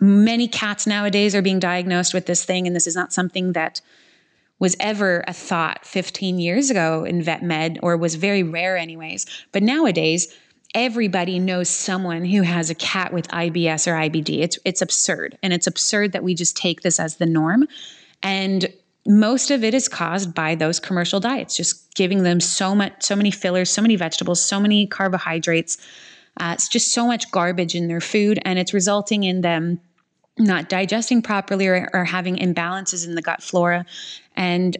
many cats nowadays are being diagnosed with this thing, and this is not something that was ever a thought 15 years ago in vet med or was very rare, anyways. But nowadays, everybody knows someone who has a cat with IBS or IBD. It's it's absurd, and it's absurd that we just take this as the norm. And most of it is caused by those commercial diets, just giving them so much, so many fillers, so many vegetables, so many carbohydrates. Uh, it's just so much garbage in their food, and it's resulting in them not digesting properly or, or having imbalances in the gut flora. And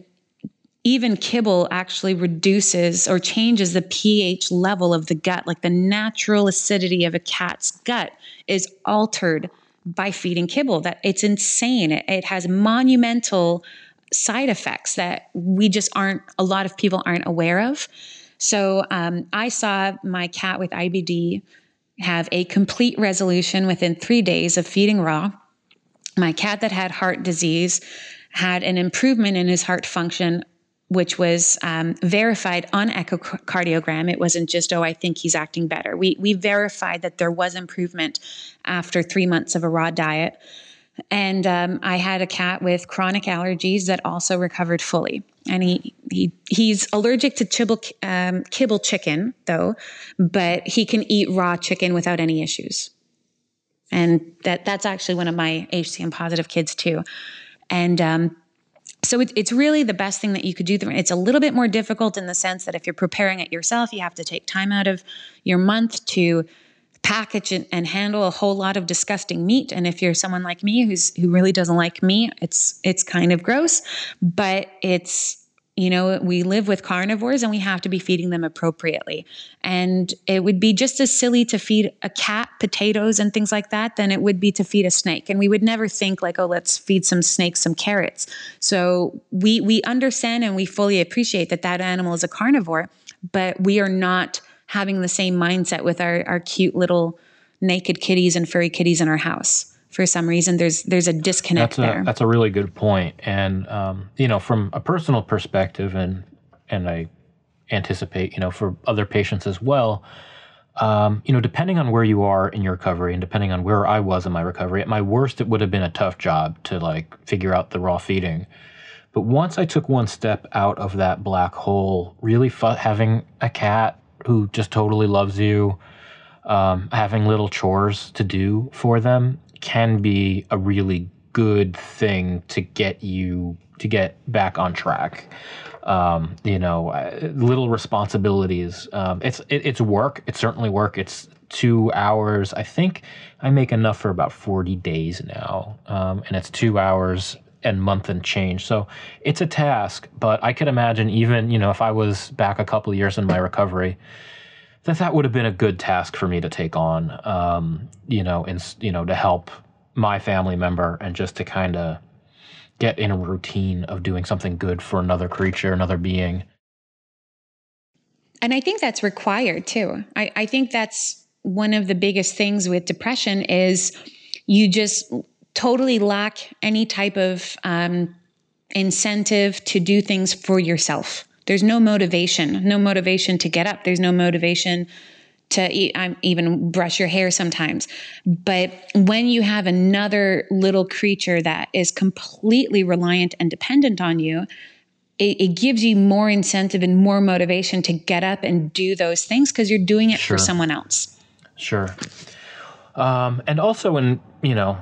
even kibble actually reduces or changes the pH level of the gut. Like the natural acidity of a cat's gut is altered by feeding kibble. That it's insane. It, it, has monumental side effects that we just aren't. A lot of people aren't aware of. So um, I saw my cat with IBD have a complete resolution within three days of feeding raw my cat that had heart disease had an improvement in his heart function which was um, verified on echocardiogram. It wasn't just, oh, I think he's acting better. We, we verified that there was improvement after three months of a raw diet. And um, I had a cat with chronic allergies that also recovered fully. And he, he he's allergic to kibble, um, kibble chicken, though, but he can eat raw chicken without any issues and that that's actually one of my HCM positive kids too. And um, so it, it's really the best thing that you could do. It's a little bit more difficult in the sense that if you're preparing it yourself, you have to take time out of your month to package and, and handle a whole lot of disgusting meat. And if you're someone like me who's who really doesn't like meat, it's it's kind of gross, but it's you know, we live with carnivores and we have to be feeding them appropriately. And it would be just as silly to feed a cat potatoes and things like that than it would be to feed a snake. And we would never think like, oh, let's feed some snakes some carrots. So we we understand and we fully appreciate that that animal is a carnivore, but we are not having the same mindset with our our cute little naked kitties and furry kitties in our house for some reason there's there's a disconnect that's a, there. That's a really good point, and um, you know, from a personal perspective, and and I anticipate, you know, for other patients as well. Um, you know, depending on where you are in your recovery, and depending on where I was in my recovery, at my worst, it would have been a tough job to like figure out the raw feeding. But once I took one step out of that black hole, really fu- having a cat who just totally loves you, um, having little chores to do for them, can be a really good thing to get you to get back on track. Um, you know, uh, little responsibilities. Um, it's it, it's work. It's certainly work. It's two hours. I think I make enough for about forty days now, um, and it's two hours and month and change. So it's a task. But I could imagine even you know if I was back a couple years in my recovery, that that would have been a good task for me to take on. Um, you know, and you know to help my family member and just to kind of get in a routine of doing something good for another creature, another being. And I think that's required too. I, I think that's one of the biggest things with depression is you just totally lack any type of um, incentive to do things for yourself. There's no motivation, no motivation to get up. There's no motivation to even brush your hair sometimes. But when you have another little creature that is completely reliant and dependent on you, it, it gives you more incentive and more motivation to get up and do those things because you're doing it sure. for someone else. Sure. Um, and also, when you know,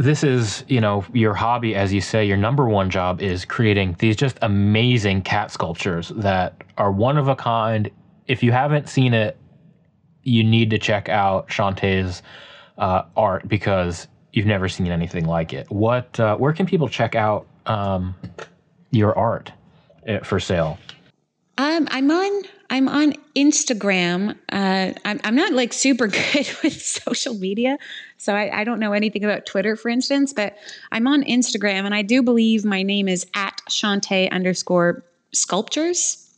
this is you know your hobby, as you say, your number one job is creating these just amazing cat sculptures that are one of a kind. If you haven't seen it, you need to check out Shantae's uh, art because you've never seen anything like it. What? Uh, where can people check out um, your art uh, for sale? Um, I'm on I'm on Instagram. Uh, I'm, I'm not like super good with social media, so I, I, don't know anything about Twitter, for instance. But I'm on Instagram, and I do believe my name is at Shantae underscore sculptures,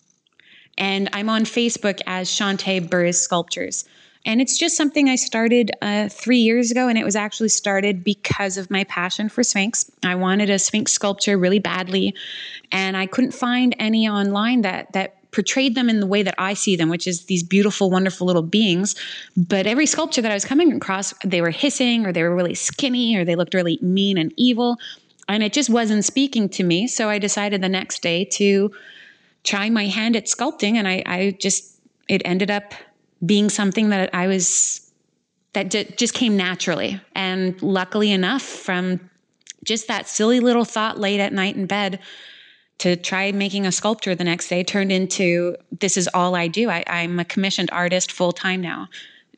and I'm on Facebook as Shantae Burris Sculptures. And it's just something I started uh, three years ago, and it was actually started because of my passion for Sphynx. I wanted a Sphynx sculpture really badly, and I couldn't find any online that that portrayed them in the way that I see them, which is these beautiful, wonderful little beings. But every sculpture that I was coming across, they were hissing, or they were really skinny, or they looked really mean and evil, and it just wasn't speaking to me. So I decided the next day to try my hand at sculpting, and I, I just it ended up being something that I was that just came naturally. And luckily enough, from just that silly little thought late at night in bed to try making a sculpture the next day turned into this is all I do. I, am a commissioned artist full time now.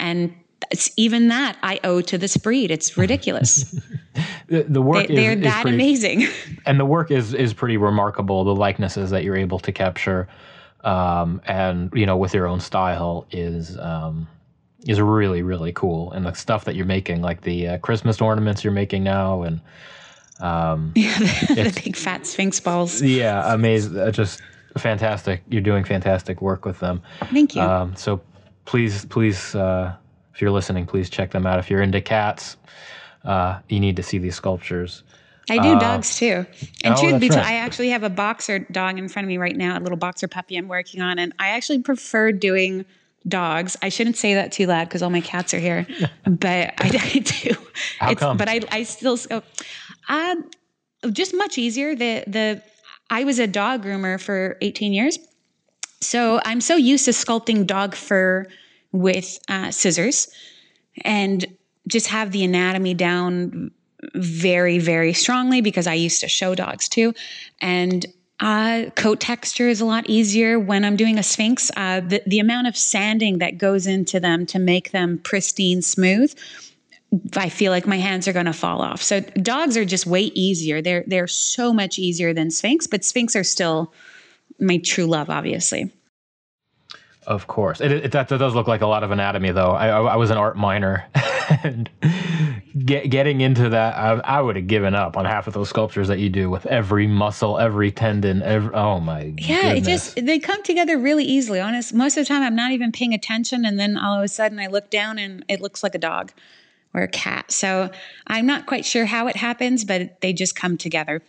And it's even that I owe to this breed. It's ridiculous. the, the, work they, are that pretty, amazing. and the work is is pretty remarkable. The likenesses that you're able to capture um, and you know with your own style is um, is really really cool and the stuff that you're making like the uh, christmas ornaments you're making now and um, yeah the, the big fat sphynx balls yeah amazing uh, just fantastic you're doing fantastic work with them thank you um, so please please uh, if you're listening please check them out if you're into cats uh, you need to see these sculptures I do uh, dogs too. And oh, truth be told, right. I actually have a boxer dog in front of me right now, a little boxer puppy I'm working on, and I actually prefer doing dogs. I shouldn't say that too loud because all my cats are here, but I, I do. How it's, come? But I, I still, um, just much easier. The the I was a dog groomer for 18 years, so I'm so used to sculpting dog fur with uh, scissors, and just have the anatomy down very, very strongly because I used to show dogs too. And uh, coat texture is a lot easier when I'm doing a Sphynx. Uh, the, the amount of sanding that goes into them to make them pristine, smooth, I feel like my hands are going to fall off. So dogs are just way easier. They're they're so much easier than Sphynx, but Sphynx are still my true love, obviously. Of course, it, it, that, that, does look like a lot of anatomy, though. I, I, I was an art minor, and get, getting into that, I, I, would have given up on half of those sculptures that you do with every muscle, every tendon. Every, oh my! God. Yeah, goodness. it just they come together really easily. Honest, most of the time I'm not even paying attention, and then all of a sudden I look down and it looks like a dog or a cat. So I'm not quite sure how it happens, but they just come together.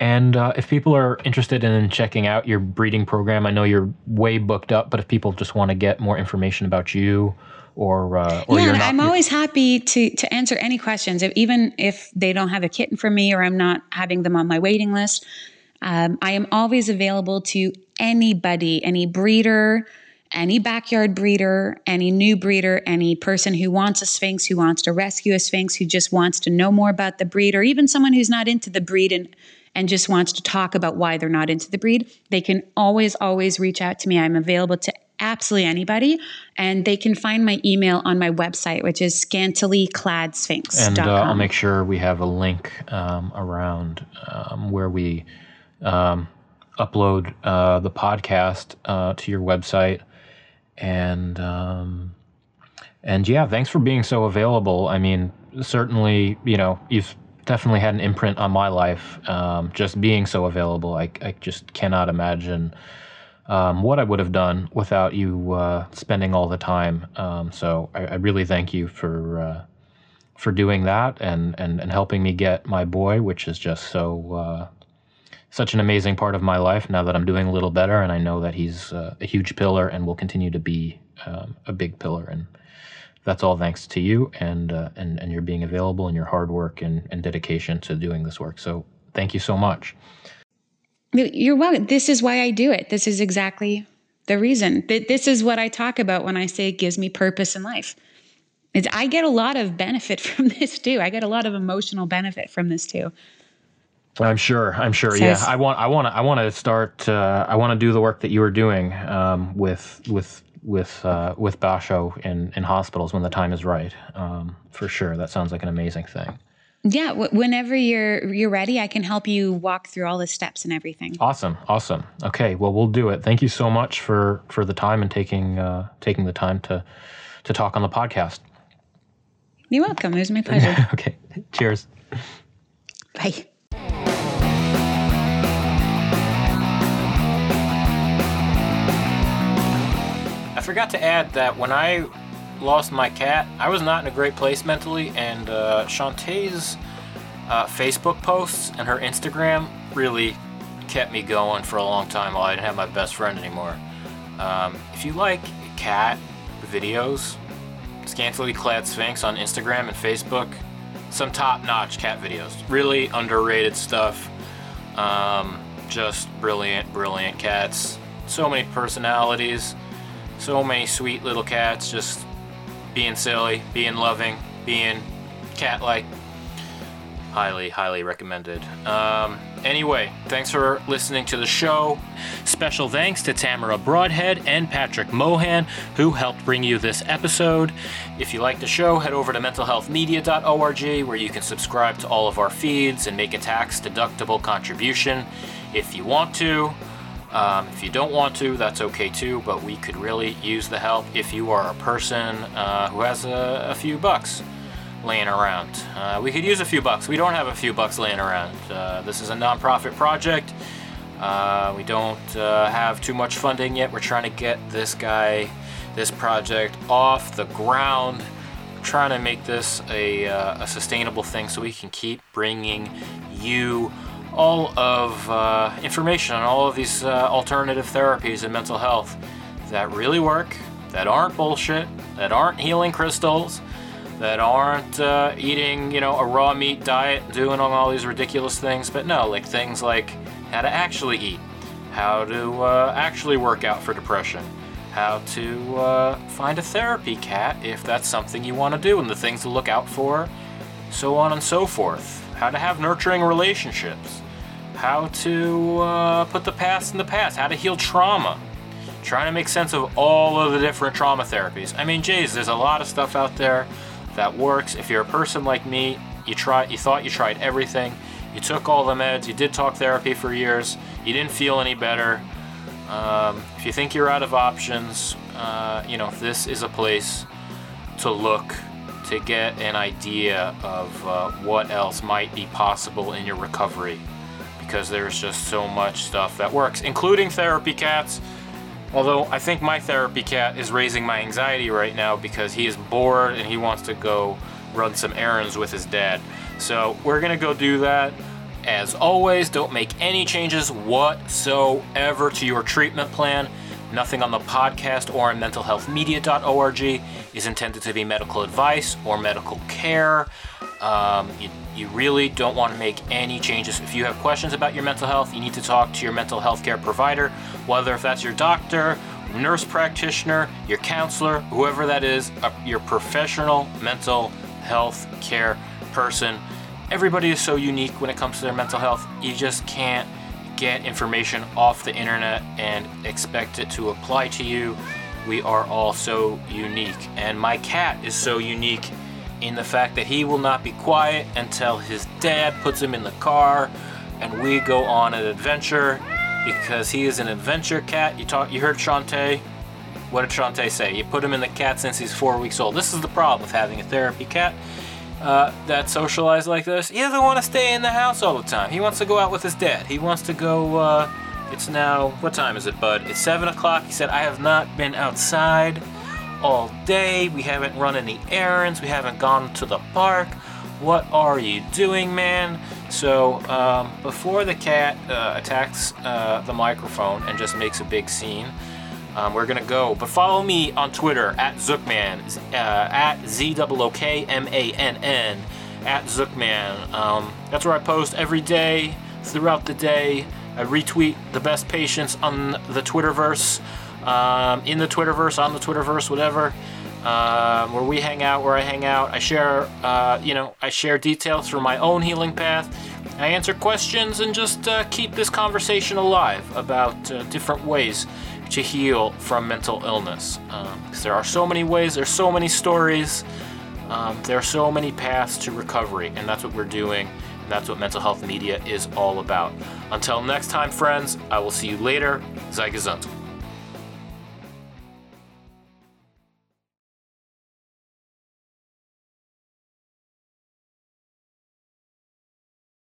And uh, if people are interested in checking out your breeding program, I know you're way booked up, but if people just want to get more information about you or, uh, or yeah, not, I'm always happy to to answer any questions, if, even if they don't have a kitten for me or I'm not having them on my waiting list. Um, I am always available to anybody, any breeder, any backyard breeder, any new breeder, any person who wants a Sphynx, who wants to rescue a Sphynx, who just wants to know more about the breed, or even someone who's not into the breed and and just wants to talk about why they're not into the breed, they can always, always reach out to me. I'm available to absolutely anybody. And they can find my email on my website, which is scantilycladsphynx. And uh, I'll make sure we have a link um, around um, where we um, upload uh, the podcast uh, to your website. And um, and yeah, thanks for being so available. I mean, certainly, you know, you've definitely had an imprint on my life. Um, just being so available, I, I just cannot imagine um, what I would have done without you uh, spending all the time. Um, so I, I, really thank you for uh, for doing that and, and, and helping me get my boy, which is just so uh, such an amazing part of my life now that I'm doing a little better. And I know that he's uh, a huge pillar and will continue to be um, a big pillar. And that's all thanks to you and, uh, and, and your being available and your hard work and, and dedication to doing this work. So thank you so much. You're welcome. This is why I do it. This is exactly the reason. This is what I talk about when I say it gives me purpose in life. It's, I get a lot of benefit from this too. I get a lot of emotional benefit from this too. I'm sure. I'm sure. So yeah. I want. I want to. I want to start. Uh, I want to do the work that you were doing um, with with with uh, with Basho in in hospitals when the time is right. Um, for sure. That sounds like an amazing thing. Yeah, w- whenever you're you're ready, I can help you walk through all the steps and everything. Awesome, awesome. Okay, well we'll do it. Thank you so much for for the time and taking uh, taking the time to to talk on the podcast. You're welcome. It was my pleasure. okay. Cheers. Bye. I forgot to add that when I lost my cat, I was not in a great place mentally, and uh, Shantae's uh, Facebook posts and her Instagram really kept me going for a long time while I didn't have my best friend anymore. Um, if you like cat videos, Scantily Clad Sphynx on Instagram and Facebook, some top notch cat videos. Really underrated stuff. Um, just brilliant, brilliant cats. So many personalities, so many sweet little cats, just being silly, being loving, being cat like. Highly, highly recommended. Um, anyway, thanks for listening to the show. Special thanks to Tamara Broadhead and Patrick Mohan, who helped bring you this episode. If you like the show, head over to mentalhealthmedia.org where you can subscribe to all of our feeds and make a tax deductible contribution if you want to. Um, if you don't want to, that's okay too, but we could really use the help if you are a person uh, who has a, a, few bucks laying around. Uh, we could use a few bucks. We don't have a few bucks laying around. Uh, this is a nonprofit project. Uh, we don't uh, have too much funding yet. We're trying to get this guy, this project off the ground. Trying to make this a, uh, a sustainable thing so we can keep bringing you all of uh, information on all of these uh, alternative therapies in mental health that really work, that aren't bullshit, that aren't healing crystals, that aren't uh, eating, you know, a raw meat diet, doing all these ridiculous things, but no, like things like how to actually eat, how to uh, actually work out for depression, how to uh, find a therapy cat if that's something you want to do, and the things to look out for, so on and so forth. How to have nurturing relationships, how to uh, put the past in the past, how to heal trauma, trying to make sense of all of the different trauma therapies. I mean, geez, there's a lot of stuff out there that works. If you're a person like me, you try, you thought you tried everything, you took all the meds, you did talk therapy for years, you didn't feel any better. Um, if you think you're out of options, uh, you know this is a place to look to get an idea of uh, what else might be possible in your recovery because there's just so much stuff that works, including therapy cats. Although I think my therapy cat is raising my anxiety right now because he is bored and he wants to go run some errands with his dad. So we're gonna go do that. As always, don't make any changes whatsoever to your treatment plan. Nothing on the podcast or on mentalhealthmedia.org is intended to be medical advice or medical care. Um, you, you really don't want to make any changes. If you have questions about your mental health, you need to talk to your mental health care provider, whether if that's your doctor, nurse practitioner, your counselor, whoever that is, your professional mental health care person. Everybody is so unique when it comes to their mental health. You just can't get information off the internet and expect it to apply to you. We are all so unique. And my cat is so unique in the fact that he will not be quiet until his dad puts him in the car and we go on an adventure because he is an adventure cat. You talk you heard Shantae. What did Shantae say? You put him in the cat since he's four weeks old. This is the problem with having a therapy cat uh, that socialize like this. He doesn't want to stay in the house all the time. He wants to go out with his dad. He wants to go. Uh, it's now what time is it, Bud? It's seven o'clock. He said I have not been outside all day. We haven't run any errands. We haven't gone to the park. What are you doing, man? So, um, before the cat uh, attacks uh, the microphone and just makes a big scene, um, we're gonna go. But follow me on Twitter at Zookmann, uh, at Z O O K M A N N, at Zookmann. Um, that's where I post every day, throughout the day. I retweet the best patients on the Twitterverse, um, in the Twitterverse, on the Twitterverse, whatever. Uh, where we hang out, where I hang out. I share, uh, you know, I share details from my own healing path. I answer questions and just uh, keep this conversation alive about uh, different ways to heal from mental illness. Um, there are so many ways, there's so many stories, um, there are so many paths to recovery, and that's what we're doing. And that's what mental health media is all about. Until next time, friends, I will see you later. Gesund.